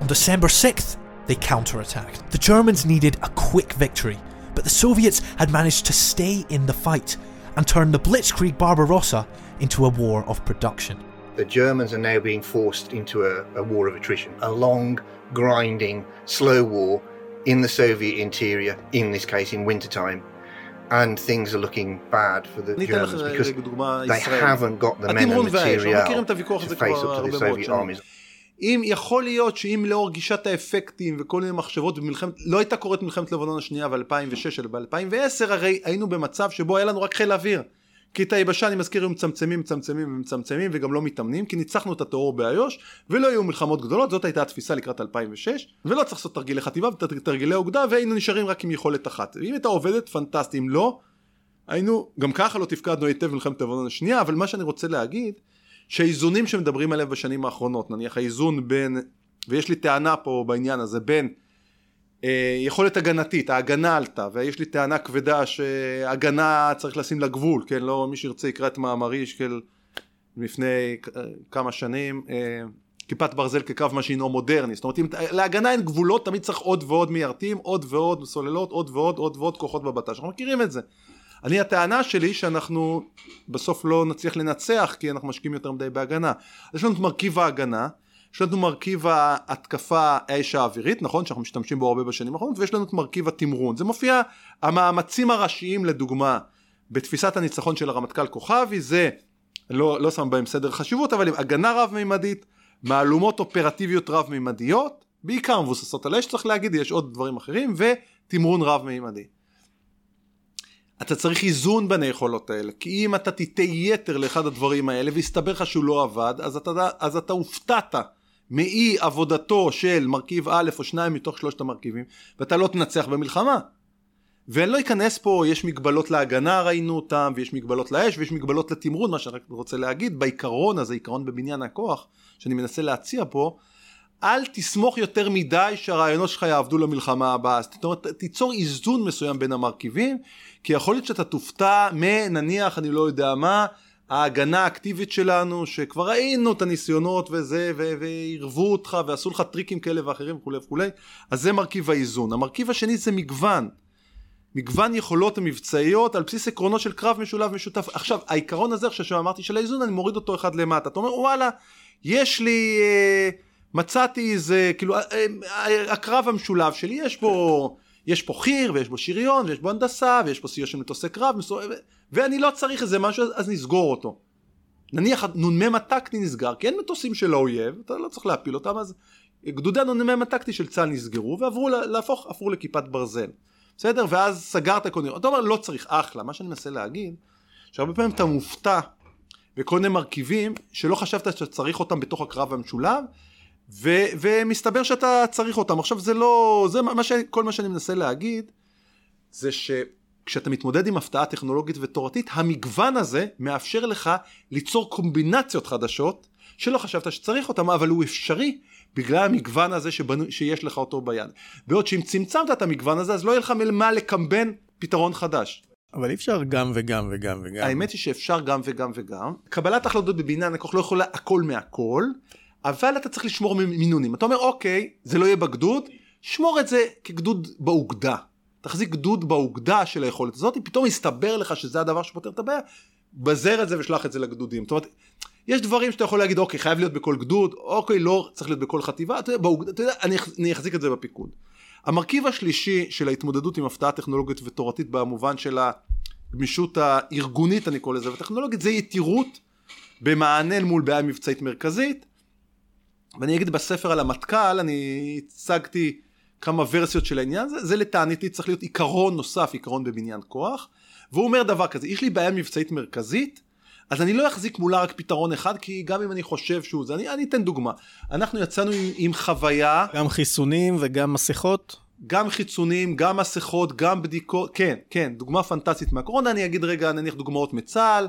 On December 6th, they counterattacked. The Germans needed a quick victory, but the Soviets had managed to stay in the fight and turn the blitzkrieg Barbarossa into a war of production. The Germans are now being forced into a, a war of attrition, a long, grinding, slow war in the Soviet interior, in this case in wintertime, and things are looking bad for the Germans because they haven't got the men and material to face up to the Soviet armies. אם יכול להיות שאם לאור גישת האפקטים וכל מיני מחשבות במלחמת, לא הייתה קורית מלחמת לבנון השנייה ב-2006 אלא ב-2010 הרי היינו במצב שבו היה לנו רק חיל אוויר. כי את היבשה אני מזכיר היו מצמצמים מצמצמים ומצמצמים וגם לא מתאמנים כי ניצחנו את הטרור באיו"ש ולא היו מלחמות גדולות זאת הייתה התפיסה לקראת 2006 ולא צריך לעשות תרגילי חטיבה ותרגילי אוגדה והיינו נשארים רק עם יכולת אחת. אם הייתה עובדת פנטסטי אם לא היינו גם ככה לא תפקדנו היטב במלחמת לבנון השנייה אבל מה שאני רוצה להגיד שהאיזונים שמדברים עליהם בשנים האחרונות נניח האיזון בין ויש לי טענה פה בעניין הזה בין אה, יכולת הגנתית ההגנה עלתה ויש לי טענה כבדה שהגנה צריך לשים לה גבול כן? לא מי שירצה יקרא את מאמרי של לפני אה, כמה שנים אה, כיפת ברזל כקרב משינוע מודרני זאת אומרת אם להגנה אין גבולות תמיד צריך עוד ועוד מיירטים עוד ועוד סוללות עוד ועוד עוד ועוד כוחות בבט"ש. אנחנו מכירים את זה אני הטענה שלי שאנחנו בסוף לא נצליח לנצח כי אנחנו משקיעים יותר מדי בהגנה. יש לנו את מרכיב ההגנה, יש לנו מרכיב ההתקפה האש האווירית, נכון שאנחנו משתמשים בו הרבה בשנים האחרונות, ויש לנו את מרכיב התמרון. זה מופיע, המאמצים הראשיים לדוגמה בתפיסת הניצחון של הרמטכ"ל כוכבי זה, לא, לא שם בהם סדר חשיבות, אבל עם הגנה רב-מימדית, מהלומות אופרטיביות רב-מימדיות, בעיקר מבוססות על אש צריך להגיד, יש עוד דברים אחרים, ותמרון רב-מימדי. אתה צריך איזון בין היכולות האלה, כי אם אתה תיטה יתר לאחד הדברים האלה ויסתבר לך שהוא לא עבד, אז אתה, אז אתה הופתעת מאי עבודתו של מרכיב א' או שניים מתוך שלושת המרכיבים, ואתה לא תנצח במלחמה. ואני לא אכנס פה, יש מגבלות להגנה ראינו אותם, ויש מגבלות לאש, ויש מגבלות לתמרון, מה שאני רוצה להגיד, בעיקרון הזה, עיקרון בבניין הכוח, שאני מנסה להציע פה, אל תסמוך יותר מדי שהרעיונות שלך יעבדו למלחמה הבאה. זאת אומרת, תיצור איזון מסוים בין המרכיבים, כי יכול להיות שאתה תופתע מנניח, אני לא יודע מה, ההגנה האקטיבית שלנו, שכבר ראינו את הניסיונות וזה, ועירבו אותך ועשו לך טריקים כאלה ואחרים וכולי וכולי, אז זה מרכיב האיזון. המרכיב השני זה מגוון. מגוון יכולות המבצעיות על בסיס עקרונות של קרב משולב משותף. עכשיו, העיקרון הזה עכשיו שאמרתי של האיזון, אני מוריד אותו אחד למטה. אתה אומר, וואלה, יש לי... אה, מצאתי איזה, כאילו, הקרב המשולב שלי, יש בו, יש פה חי"ר, ויש בו שריון, ויש בו הנדסה, ויש פה סיוע של מטוסי קרב, ואני לא צריך איזה משהו, אז נסגור אותו. נניח הנ"מ הטקטי נסגר, כי אין מטוסים של האויב, אתה לא צריך להפיל אותם, אז גדודי הנ"מ הטקטי של צה"ל נסגרו, ועברו להפוך, עברו לכיפת ברזל. בסדר? ואז סגרת מיני, אתה אומר לא צריך, אחלה, מה שאני מנסה להגיד, שהרבה פעמים אתה מופתע בכל מיני מרכיבים שלא חשבת שצריך אותם בתוך הקרב המשולב, ו- ומסתבר שאתה צריך אותם. עכשיו זה לא, זה מה ש... כל מה שאני מנסה להגיד, זה שכשאתה מתמודד עם הפתעה טכנולוגית ותורתית, המגוון הזה מאפשר לך ליצור קומבינציות חדשות, שלא חשבת שצריך אותם, אבל הוא אפשרי בגלל המגוון הזה שבנו, שיש לך אותו ביד. בעוד שאם צמצמת את המגוון הזה, אז לא יהיה לך ממה לקמבן פתרון חדש. אבל אי אפשר גם וגם וגם וגם. האמת היא שאפשר גם וגם וגם. קבלת החלטות בבניין הכוח לא יכולה הכל מהכל. אבל אתה צריך לשמור מינונים. אתה אומר, אוקיי, זה לא יהיה בגדוד, שמור את זה כגדוד באוגדה. תחזיק גדוד באוגדה של היכולת הזאת, פתאום יסתבר לך שזה הדבר שפותר את הבעיה, בזר את זה ושלח את זה לגדודים. זאת אומרת, יש דברים שאתה יכול להגיד, אוקיי, חייב להיות בכל גדוד, אוקיי, לא צריך להיות בכל חטיבה, אתה יודע, באוגדה, אתה יודע אני, אני אחזיק את זה בפיקוד. המרכיב השלישי של ההתמודדות עם הפתעה טכנולוגית ותורתית במובן של הגמישות הארגונית, אני קורא לזה, וטכנולוגית, זה יתירות במענה מול בעיה מבצעית מרכזית, ואני אגיד בספר על המטכ"ל, אני הצגתי כמה ורסיות של העניין הזה, זה לטעניתי צריך להיות עיקרון נוסף, עיקרון בבניין כוח, והוא אומר דבר כזה, יש לי בעיה מבצעית מרכזית, אז אני לא אחזיק מולה רק פתרון אחד, כי גם אם אני חושב שהוא זה, אני, אני אתן דוגמה. אנחנו יצאנו עם, עם חוויה... גם חיסונים וגם מסכות? גם חיצונים, גם מסכות, גם בדיקות, כן, כן, דוגמה פנטסטית מהקורונה, אני אגיד רגע נניח דוגמאות מצה"ל,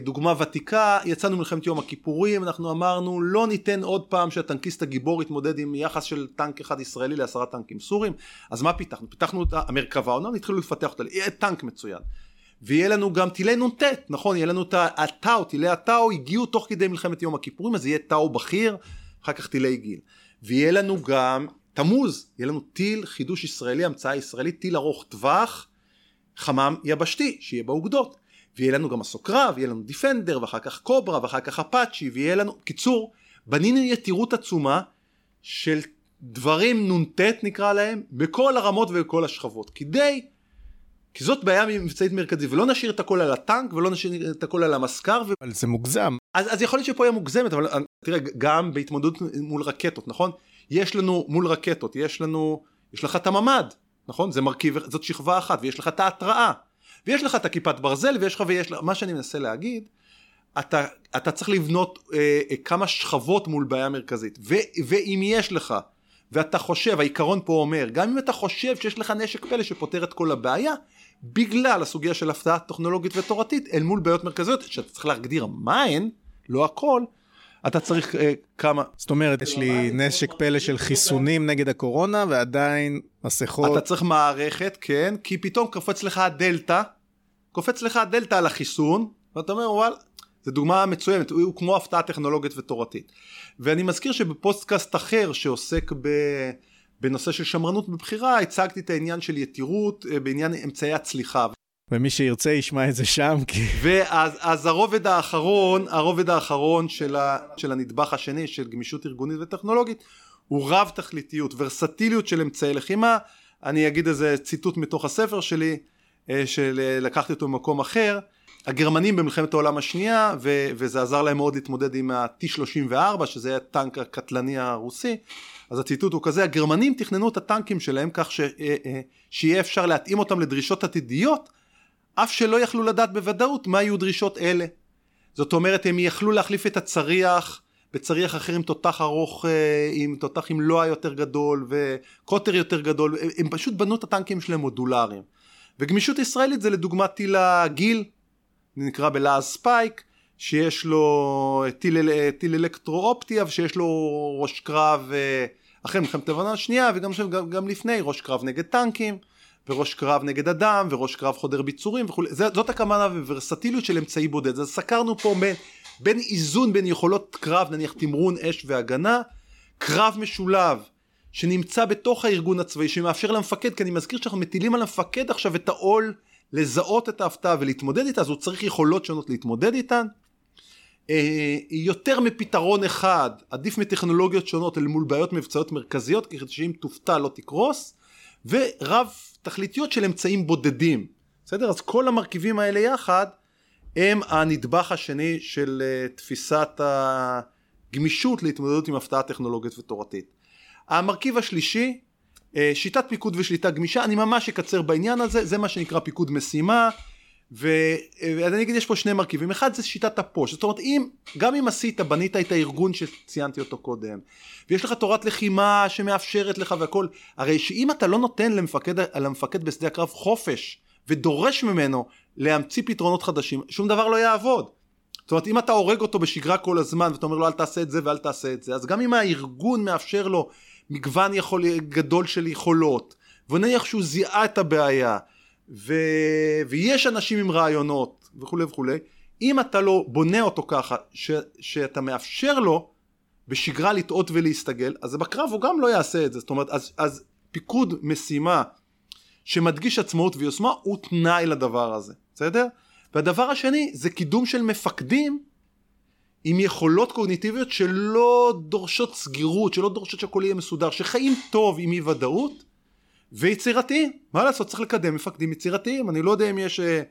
דוגמה ותיקה, יצאנו מלחמת יום הכיפורים, אנחנו אמרנו לא ניתן עוד פעם שהטנקיסט הגיבור יתמודד עם יחס של טנק אחד ישראלי לעשרה טנקים סורים, אז מה פיתחנו? פיתחנו את המרכבה, אומנם התחילו לפתח אותה, יהיה טנק מצוין. ויהיה לנו גם טילי נ"ט, נכון, יהיה לנו את הטאו, טילי הטאו הגיעו תוך כדי מלחמת יום הכיפורים, אז יהיה טאו בכיר, אחר כך טילי גיל. ויהיה לנו גם תמוז יהיה לנו טיל חידוש ישראלי, המצאה ישראלית, טיל ארוך טווח, חמם יבשתי, שיהיה באוגדות. ויהיה לנו גם מסוק קרב, יהיה לנו דיפנדר, ואחר כך קוברה, ואחר כך אפאצ'י, ויהיה לנו... קיצור, בנינו יתירות עצומה של דברים נ"ט נקרא להם, בכל הרמות ובכל השכבות. כדי... כי זאת בעיה מבצעית מרכזית, ולא נשאיר את הכל על הטנק, ולא נשאיר את הכל על המסקר. ו... אבל זה מוגזם. אז, אז יכול להיות שפה יהיה מוגזמת, אבל תראה, גם בהתמודדות מול רקטות, נכון? יש לנו מול רקטות, יש לנו, יש לך את הממ"ד, נכון? זה מרכיב, זאת שכבה אחת, ויש לך את ההתראה, ויש לך את הכיפת ברזל, ויש לך ויש לך, מה שאני מנסה להגיד, אתה, אתה צריך לבנות אה, אה, כמה שכבות מול בעיה מרכזית, ו, ואם יש לך, ואתה חושב, העיקרון פה אומר, גם אם אתה חושב שיש לך נשק פלא שפותר את כל הבעיה, בגלל הסוגיה של הפתעה טכנולוגית ותורתית, אל מול בעיות מרכזיות, שאתה צריך להגדיר מה הן, לא הכל, אתה צריך אה, כמה... זאת אומרת, יש לי נשק פלא של חיסונים נגד הקורונה, ועדיין מסכות... אתה צריך מערכת, כן, כי פתאום קופץ לך הדלתא, קופץ לך הדלתא על החיסון, ואתה אומר, וואל, זו דוגמה מצוינת, הוא כמו הפתעה טכנולוגית ותורתית. ואני מזכיר שבפוסטקאסט אחר שעוסק ב... בנושא של שמרנות בבחירה, הצגתי את העניין של יתירות אה, בעניין אמצעי הצליחה. ומי שירצה ישמע את זה שם כי... ואז אז הרובד האחרון, הרובד האחרון של, ה, של הנדבך השני של גמישות ארגונית וטכנולוגית הוא רב תכליתיות, ורסטיליות של אמצעי לחימה, אני אגיד איזה ציטוט מתוך הספר שלי אה, שלקחתי אותו ממקום אחר, הגרמנים במלחמת העולם השנייה ו, וזה עזר להם מאוד להתמודד עם ה-T34 שזה הטנק הקטלני הרוסי. אז הציטוט הוא כזה הגרמנים תכננו את הטנקים שלהם כך ש, אה, אה, שיהיה אפשר להתאים אותם לדרישות עתידיות אף שלא יכלו לדעת בוודאות מה יהיו דרישות אלה. זאת אומרת הם יכלו להחליף את הצריח בצריח אחר עם תותח ארוך, אה, עם תותח עם לוע יותר גדול וקוטר יותר גדול, הם פשוט בנו את הטנקים שלהם מודולריים. וגמישות ישראלית זה לדוגמה טיל הגיל, נקרא בלעז ספייק, שיש לו טיל, טיל אלקטרו-אופטי, שיש לו ראש קרב אה, אחרי מלחמת לבנון השנייה וגם גם, גם לפני ראש קרב נגד טנקים. וראש קרב נגד אדם, וראש קרב חודר ביצורים וכולי, זאת הכוונה וורסטיליות של אמצעי בודד, אז סקרנו פה בין, בין איזון בין יכולות קרב, נניח תמרון אש והגנה, קרב משולב שנמצא בתוך הארגון הצבאי, שמאפשר למפקד, כי אני מזכיר שאנחנו מטילים על המפקד עכשיו את העול לזהות את ההפתעה ולהתמודד איתה, אז הוא צריך יכולות שונות להתמודד איתן. אה, יותר מפתרון אחד, עדיף מטכנולוגיות שונות אל מול בעיות מבצעיות מרכזיות, כדי שאם תופתע לא תקרוס. ורב תכליתיות של אמצעים בודדים. בסדר? אז כל המרכיבים האלה יחד הם הנדבך השני של uh, תפיסת הגמישות להתמודדות עם הפתעה טכנולוגית ותורתית. המרכיב השלישי, uh, שיטת פיקוד ושליטה גמישה, אני ממש אקצר בעניין הזה, זה מה שנקרא פיקוד משימה. ואני אגיד יש פה שני מרכיבים. אחד זה שיטת הפוש. זאת אומרת אם גם אם עשית בנית את הארגון שציינתי אותו קודם ויש לך תורת לחימה שמאפשרת לך והכל הרי שאם אתה לא נותן למפקד, למפקד בשדה הקרב חופש ודורש ממנו להמציא פתרונות חדשים שום דבר לא יעבוד. זאת אומרת אם אתה הורג אותו בשגרה כל הזמן ואתה אומר לו אל תעשה את זה ואל תעשה את זה אז גם אם הארגון מאפשר לו מגוון יכול, גדול של יכולות ונניח שהוא זיהה את הבעיה ו... ויש אנשים עם רעיונות וכולי וכולי, אם אתה לא בונה אותו ככה, ש... שאתה מאפשר לו בשגרה לטעות ולהסתגל, אז בקרב הוא גם לא יעשה את זה, זאת אומרת, אז, אז פיקוד משימה שמדגיש עצמאות ויוזמה הוא תנאי לדבר הזה, בסדר? והדבר השני זה קידום של מפקדים עם יכולות קוגניטיביות שלא דורשות סגירות, שלא דורשות שהכל יהיה מסודר, שחיים טוב עם אי ודאות ויצירתיים, מה לעשות צריך לקדם מפקדים יצירתיים, אני לא יודע אם יש אה,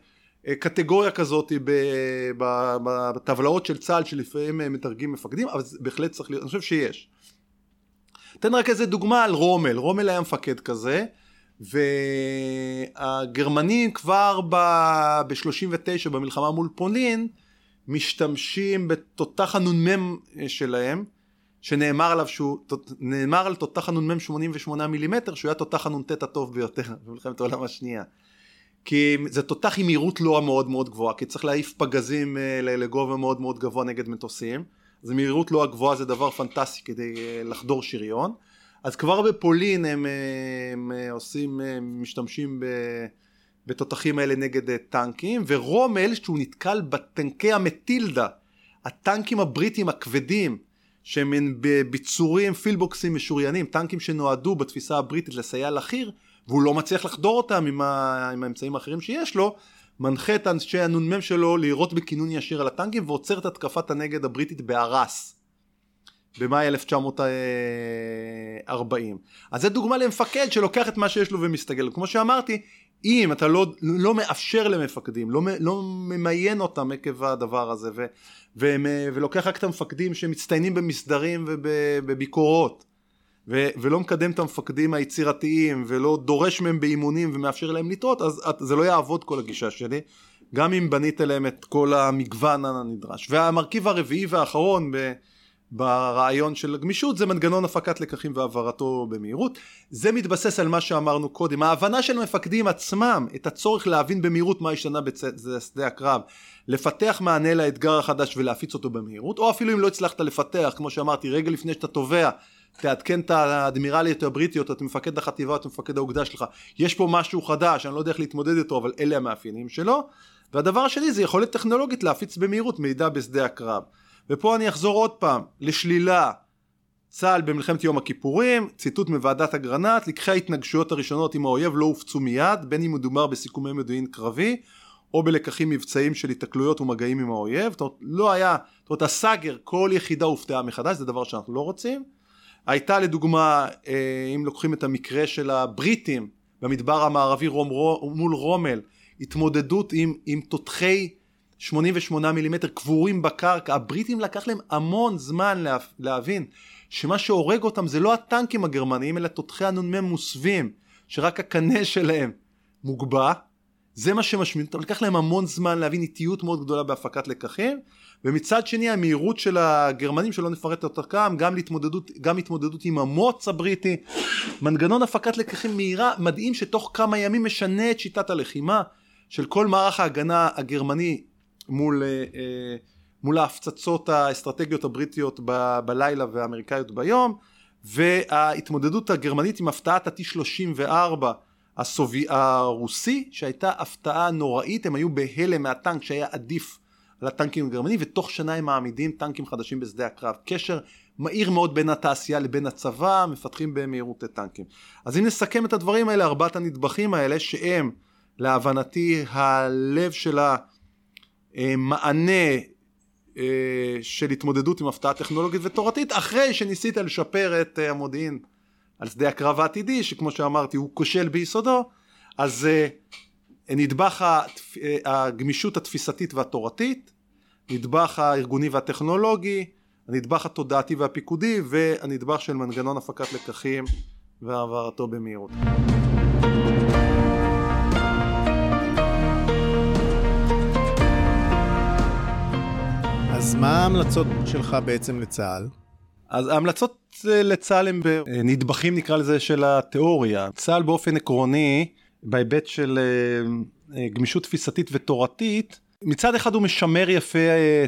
אה, קטגוריה כזאת בטבלאות של צה"ל שלפעמים אה, מתרגים מפקדים, אבל זה בהחלט צריך להיות, אני חושב שיש. אתן רק איזה דוגמה על רומל, רומל היה מפקד כזה, והגרמנים כבר ב-39 במלחמה מול פולין משתמשים בתותח הנ"מ שלהם שנאמר עליו שהוא, נאמר על תותח הנ"מ 88 מילימטר שהוא היה תותח הנ"ט הטוב ביותר במלחמת העולם השנייה. כי זה תותח עם מהירות לא מאוד מאוד גבוהה, כי צריך להעיף פגזים אה, לגובה מאוד מאוד גבוה נגד מטוסים, אז מהירות לא הגבוהה זה דבר פנטסטי כדי אה, לחדור שריון. אז כבר בפולין הם, אה, הם עושים, הם משתמשים בתותחים האלה נגד טנקים, ורומל שהוא נתקל בטנקי המטילדה, הטנקים הבריטים הכבדים, שהם בביצורים פילבוקסים משוריינים, טנקים שנועדו בתפיסה הבריטית לסייע לחי"ר, והוא לא מצליח לחדור אותם עם, ה... עם האמצעים האחרים שיש לו, מנחה את אנשי הנ"מ שלו לירות בכינון ישיר על הטנקים ועוצר את התקפת הנגד הבריטית בארס. במאי 1940. אז זה דוגמה למפקד שלוקח את מה שיש לו ומסתגל. כמו שאמרתי, אם אתה לא, לא מאפשר למפקדים, לא, לא ממיין אותם עקב הדבר הזה, ו, ו, ולוקח רק את המפקדים שמצטיינים במסדרים ובביקורות, ו, ולא מקדם את המפקדים היצירתיים, ולא דורש מהם באימונים ומאפשר להם לטעות, אז זה לא יעבוד כל הגישה שלי, גם אם בנית להם את כל המגוון הנדרש. והמרכיב הרביעי והאחרון, ב, ברעיון של הגמישות זה מנגנון הפקת לקחים והעברתו במהירות. זה מתבסס על מה שאמרנו קודם, ההבנה של המפקדים עצמם את הצורך להבין במהירות מה השתנה בשדה הקרב, לפתח מענה לאתגר החדש ולהפיץ אותו במהירות, או אפילו אם לא הצלחת לפתח, כמו שאמרתי, רגע לפני שאתה תובע, תעדכן את האדמירליות הבריטיות, את מפקד החטיבה, את מפקד האוגדה שלך, יש פה משהו חדש, אני לא יודע איך להתמודד איתו, אבל אלה המאפיינים שלו. והדבר השני זה יכולת טכנולוגית להפיץ במהירות מידע בשדה הקרב. ופה אני אחזור עוד פעם לשלילה צה"ל במלחמת יום הכיפורים, ציטוט מוועדת אגרנט, לקחי ההתנגשויות הראשונות עם האויב לא הופצו מיד, בין אם מדובר בסיכומי מודיעין קרבי, או בלקחים מבצעיים של התקלויות ומגעים עם האויב, זאת אומרת לא היה, זאת אומרת הסאגר, כל יחידה הופתעה מחדש, זה דבר שאנחנו לא רוצים. הייתה לדוגמה, אה, אם לוקחים את המקרה של הבריטים במדבר המערבי רום, מול רומל, התמודדות עם, עם תותחי 88 מילימטר קבורים בקרקע, הבריטים לקח להם המון זמן לה, להבין שמה שהורג אותם זה לא הטנקים הגרמניים אלא תותחי הנ"מ מוסווים, שרק הקנה שלהם מוגבע, זה מה שמשמיד אותם, לקח להם המון זמן להבין איטיות מאוד גדולה בהפקת לקחים, ומצד שני המהירות של הגרמנים שלא נפרט אותה כאן, גם להתמודדות, גם התמודדות עם המוץ הבריטי, מנגנון הפקת לקחים מהירה, מדהים שתוך כמה ימים משנה את שיטת הלחימה של כל מערך ההגנה הגרמני מול, אה, אה, מול ההפצצות האסטרטגיות הבריטיות ב, בלילה והאמריקאיות ביום וההתמודדות הגרמנית עם הפתעת ה-T34 הסובי... הרוסי שהייתה הפתעה נוראית הם היו בהלם מהטנק שהיה עדיף על הטנקים הגרמנים ותוך שנה הם מעמידים טנקים חדשים בשדה הקרב. קשר מהיר מאוד בין התעשייה לבין הצבא מפתחים במהירות טנקים אז אם נסכם את הדברים האלה ארבעת הנדבכים האלה שהם להבנתי הלב של ה... מענה אה, של התמודדות עם הפתעה טכנולוגית ותורתית אחרי שניסית לשפר את אה, המודיעין על שדה הקרב העתידי שכמו שאמרתי הוא כושל ביסודו אז נדבך הגמישות התפיסתית והתורתית נדבך הארגוני והטכנולוגי הנדבך התודעתי והפיקודי והנדבך של מנגנון הפקת לקחים והעברתו במהירות מה ההמלצות שלך בעצם לצה"ל? אז ההמלצות אה, לצה"ל הם בנדבכים נקרא לזה של התיאוריה. צה"ל באופן עקרוני בהיבט של אה, אה, גמישות תפיסתית ותורתית מצד אחד הוא משמר יפה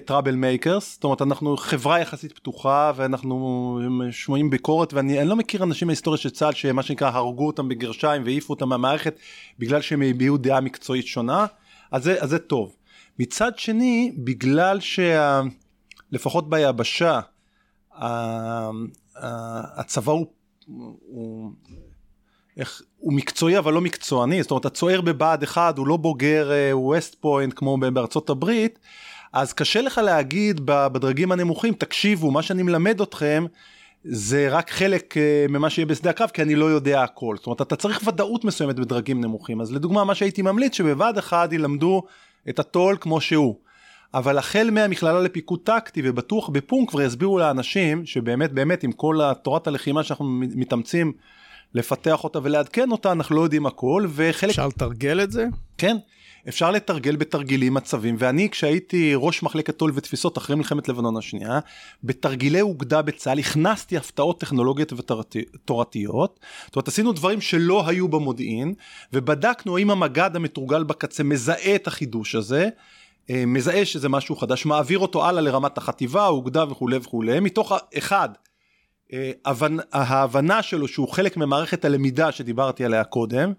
troublemakers זאת אומרת אנחנו חברה יחסית פתוחה ואנחנו שומעים ביקורת ואני לא מכיר אנשים בהיסטוריה של צה"ל שמה שנקרא הרגו אותם בגרשיים והעיפו אותם מהמערכת בגלל שהם הביעו דעה מקצועית שונה אז זה, אז זה טוב. מצד שני, בגלל שלפחות ביבשה, הצבא הוא, הוא, איך, הוא מקצועי אבל לא מקצועני, זאת אומרת הצוער בבה"ד 1 הוא לא בוגר ווסט אה, פוינט כמו בארצות הברית, אז קשה לך להגיד בדרגים הנמוכים, תקשיבו, מה שאני מלמד אתכם זה רק חלק אה, ממה שיהיה בשדה הקרב כי אני לא יודע הכל. זאת אומרת אתה צריך ודאות מסוימת בדרגים נמוכים. אז לדוגמה מה שהייתי ממליץ שבבה"ד 1 ילמדו את הטול כמו שהוא. אבל החל מהמכללה לפיקוד טקטי ובטוח בפונק כבר יסבירו לאנשים שבאמת באמת עם כל תורת הלחימה שאנחנו מתאמצים לפתח אותה ולעדכן אותה אנחנו לא יודעים הכל וחלק... אפשר לתרגל את זה? כן. אפשר לתרגל בתרגילים מצבים ואני כשהייתי ראש מחלקת טול ותפיסות אחרי מלחמת לבנון השנייה בתרגילי אוגדה בצה"ל הכנסתי הפתעות טכנולוגיות ותורתיות זאת אומרת עשינו דברים שלא היו במודיעין ובדקנו האם המג"ד המתורגל בקצה מזהה את החידוש הזה מזהה שזה משהו חדש מעביר אותו הלאה לרמת החטיבה אוגדה וכולי וכולי מתוך אחד אה, ההבנה שלו שהוא חלק ממערכת הלמידה שדיברתי עליה קודם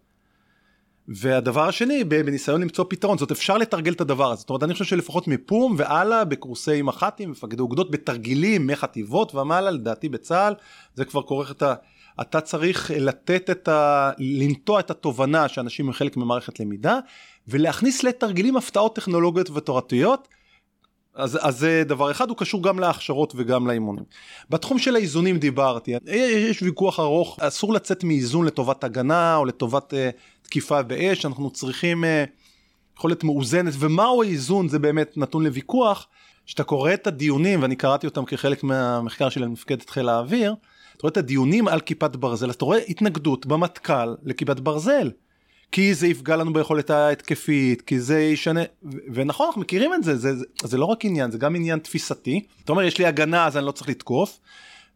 והדבר השני, בניסיון למצוא פתרון, זאת אפשר לתרגל את הדבר הזה, זאת אומרת אני חושב שלפחות מפום והלאה בקורסי מח"טים, מפקדי אוגדות, בתרגילים מחטיבות ומעלה, לדעתי בצה"ל, זה כבר כורך את ה... אתה צריך לתת את ה... לנטוע את התובנה שאנשים הם חלק ממערכת למידה, ולהכניס לתרגילים הפתעות טכנולוגיות ותורתיות. אז, אז זה דבר אחד, הוא קשור גם להכשרות וגם לאימונים. בתחום של האיזונים דיברתי, יש ויכוח ארוך, אסור לצאת מאיזון לטובת הגנה או לטובת uh, תקיפה באש, אנחנו צריכים uh, יכולת מאוזנת, ומהו האיזון זה באמת נתון לוויכוח. כשאתה קורא את הדיונים, ואני קראתי אותם כחלק מהמחקר של מפקדת חיל האוויר, אתה רואה את הדיונים על כיפת ברזל, אז אתה רואה התנגדות במטכ"ל לכיפת ברזל. כי זה יפגע לנו ביכולת ההתקפית, כי זה ישנה, ונכון אנחנו מכירים את זה, זה, זה, זה לא רק עניין, זה גם עניין תפיסתי. אתה אומר יש לי הגנה אז אני לא צריך לתקוף,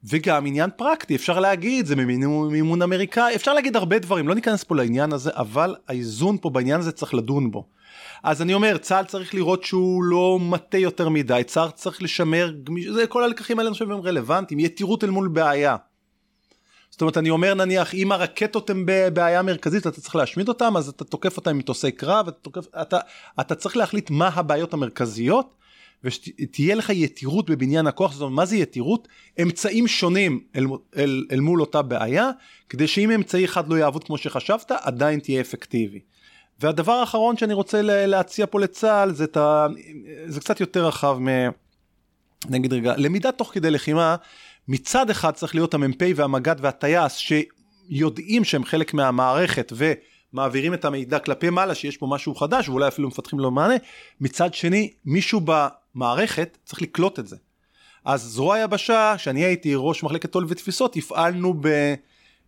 וגם עניין פרקטי, אפשר להגיד, זה מימון אמריקאי, אפשר להגיד הרבה דברים, לא ניכנס פה לעניין הזה, אבל האיזון פה בעניין הזה צריך לדון בו. אז אני אומר, צה"ל צריך לראות שהוא לא מטה יותר מדי, צה"ל צריך לשמר, זה כל הלקחים האלה אני חושב הם רלוונטיים, יתירות אל מול בעיה. זאת אומרת אני אומר נניח אם הרקטות הן בבעיה מרכזית אתה צריך להשמיד אותן אז אתה תוקף אותן עם מטוסי קרב אתה, תוקף, אתה, אתה צריך להחליט מה הבעיות המרכזיות ושתהיה לך יתירות בבניין הכוח זאת אומרת מה זה יתירות אמצעים שונים אל, אל, אל מול אותה בעיה כדי שאם אמצעי אחד לא יעבוד כמו שחשבת עדיין תהיה אפקטיבי. והדבר האחרון שאני רוצה להציע פה לצה"ל זה, ה... זה קצת יותר רחב מ... נגיד רגע למידה תוך כדי לחימה מצד אחד צריך להיות המ"פ והמג"ד והטייס שיודעים שהם חלק מהמערכת ומעבירים את המידע כלפי מעלה שיש פה משהו חדש ואולי אפילו מפתחים לו מענה, מצד שני מישהו במערכת צריך לקלוט את זה. אז זרוע היבשה, שאני הייתי ראש מחלקת עול ותפיסות, הפעלנו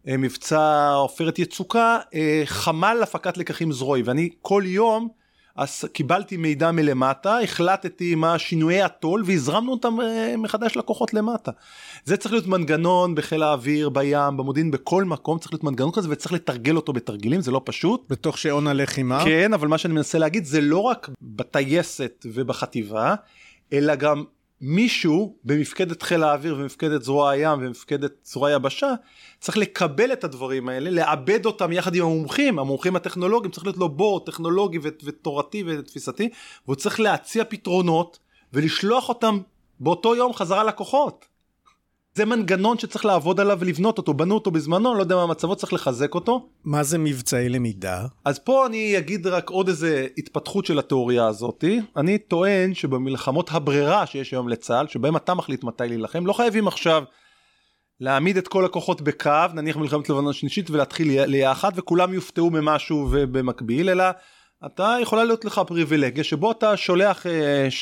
במבצע עופרת יצוקה אה, חמ"ל הפקת לקחים זרועי ואני כל יום אז קיבלתי מידע מלמטה, החלטתי מה שינויי התו"ל והזרמנו אותם אה, מחדש לכוחות למטה. זה צריך להיות מנגנון בחיל האוויר, בים, במודיעין, בכל מקום צריך להיות מנגנון כזה וצריך לתרגל אותו בתרגילים, זה לא פשוט. בתוך שעון הלחימה? כן, אבל מה שאני מנסה להגיד זה לא רק בטייסת ובחטיבה, אלא גם מישהו במפקדת חיל האוויר ומפקדת זרוע הים ומפקדת זרוע היבשה צריך לקבל את הדברים האלה, לעבד אותם יחד עם המומחים, המומחים הטכנולוגיים, צריך להיות לו בור טכנולוגי ותורתי ותפיסתי, והוא צריך להציע פתרונות ולשלוח אותם באותו יום חזרה לקוחות. זה מנגנון שצריך לעבוד עליו ולבנות אותו, בנו אותו בזמנו, לא יודע מה מצבו, צריך לחזק אותו. מה זה מבצעי למידה? אז פה אני אגיד רק עוד איזה התפתחות של התיאוריה הזאתי. אני טוען שבמלחמות הברירה שיש היום לצה"ל, שבהם אתה מחליט מתי להילחם, לא חייבים עכשיו להעמיד את כל הכוחות בקו, נניח מלחמת לבנון השלישית ולהתחיל ליחד וכולם יופתעו ממשהו ובמקביל, אלא אתה יכולה להיות לך פריבילגיה שבו אתה שולח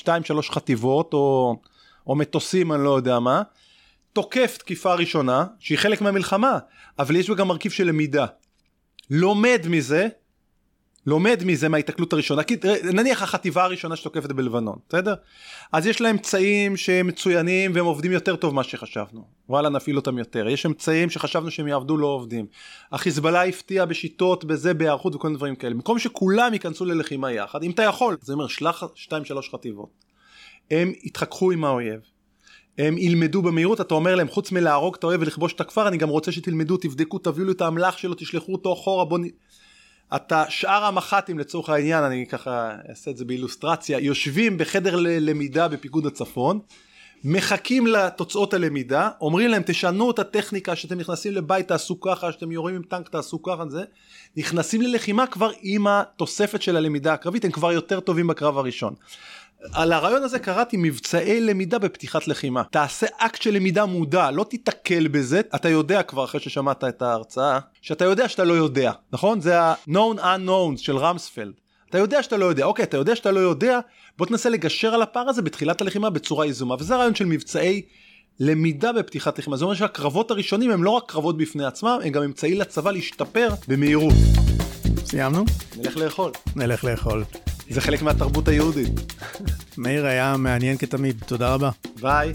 2-3 אה, חטיבות או, או מטוסים אני לא יודע מה. תוקף תקיפה ראשונה שהיא חלק מהמלחמה אבל יש בה גם מרכיב של למידה. לומד מזה לומד מזה מההיתקלות הראשונה. כי נניח החטיבה הראשונה שתוקפת בלבנון בסדר? אז יש לה אמצעים שהם מצוינים והם עובדים יותר טוב ממה שחשבנו. וואלה נפעיל אותם יותר. יש אמצעים שחשבנו שהם יעבדו לא עובדים. החיזבאללה הפתיע בשיטות בזה בהיערכות וכל מיני דברים כאלה. במקום שכולם ייכנסו ללחימה יחד אם אתה יכול זה אומר שלח 2-3 חטיבות הם יתחככו עם האויב הם ילמדו במהירות אתה אומר להם חוץ מלהרוג את האויב ולכבוש את הכפר אני גם רוצה שתלמדו תבדקו תביאו לי את האמל"ח שלו תשלחו אותו אחורה בוא נ... אתה שאר המח"טים לצורך העניין אני ככה אעשה את זה באילוסטרציה יושבים בחדר למידה בפיקוד הצפון מחכים לתוצאות הלמידה אומרים להם תשנו את הטכניקה שאתם נכנסים לבית תעשו ככה שאתם יורים עם טנק תעשו ככה זה. נכנסים ללחימה כבר עם התוספת של הלמידה הקרבית הם כבר יותר טובים בקרב הראשון על הרעיון הזה קראתי מבצעי למידה בפתיחת לחימה. תעשה אקט של למידה מודע, לא תיתקל בזה, אתה יודע כבר אחרי ששמעת את ההרצאה, שאתה יודע שאתה לא יודע, נכון? זה ה-known unknowns של רמספלד. אתה יודע שאתה לא יודע, אוקיי, אתה יודע שאתה לא יודע, בוא תנסה לגשר על הפער הזה בתחילת הלחימה בצורה יזומה, וזה הרעיון של מבצעי למידה בפתיחת לחימה. זה אומר שהקרבות הראשונים הם לא רק קרבות בפני עצמם, הם גם אמצעי לצבא להשתפר במהירות. סיימנו? נלך לאכול. נלך לאכול. זה חלק מהתרבות היהודית. מאיר היה מעניין כתמיד, תודה רבה. ביי.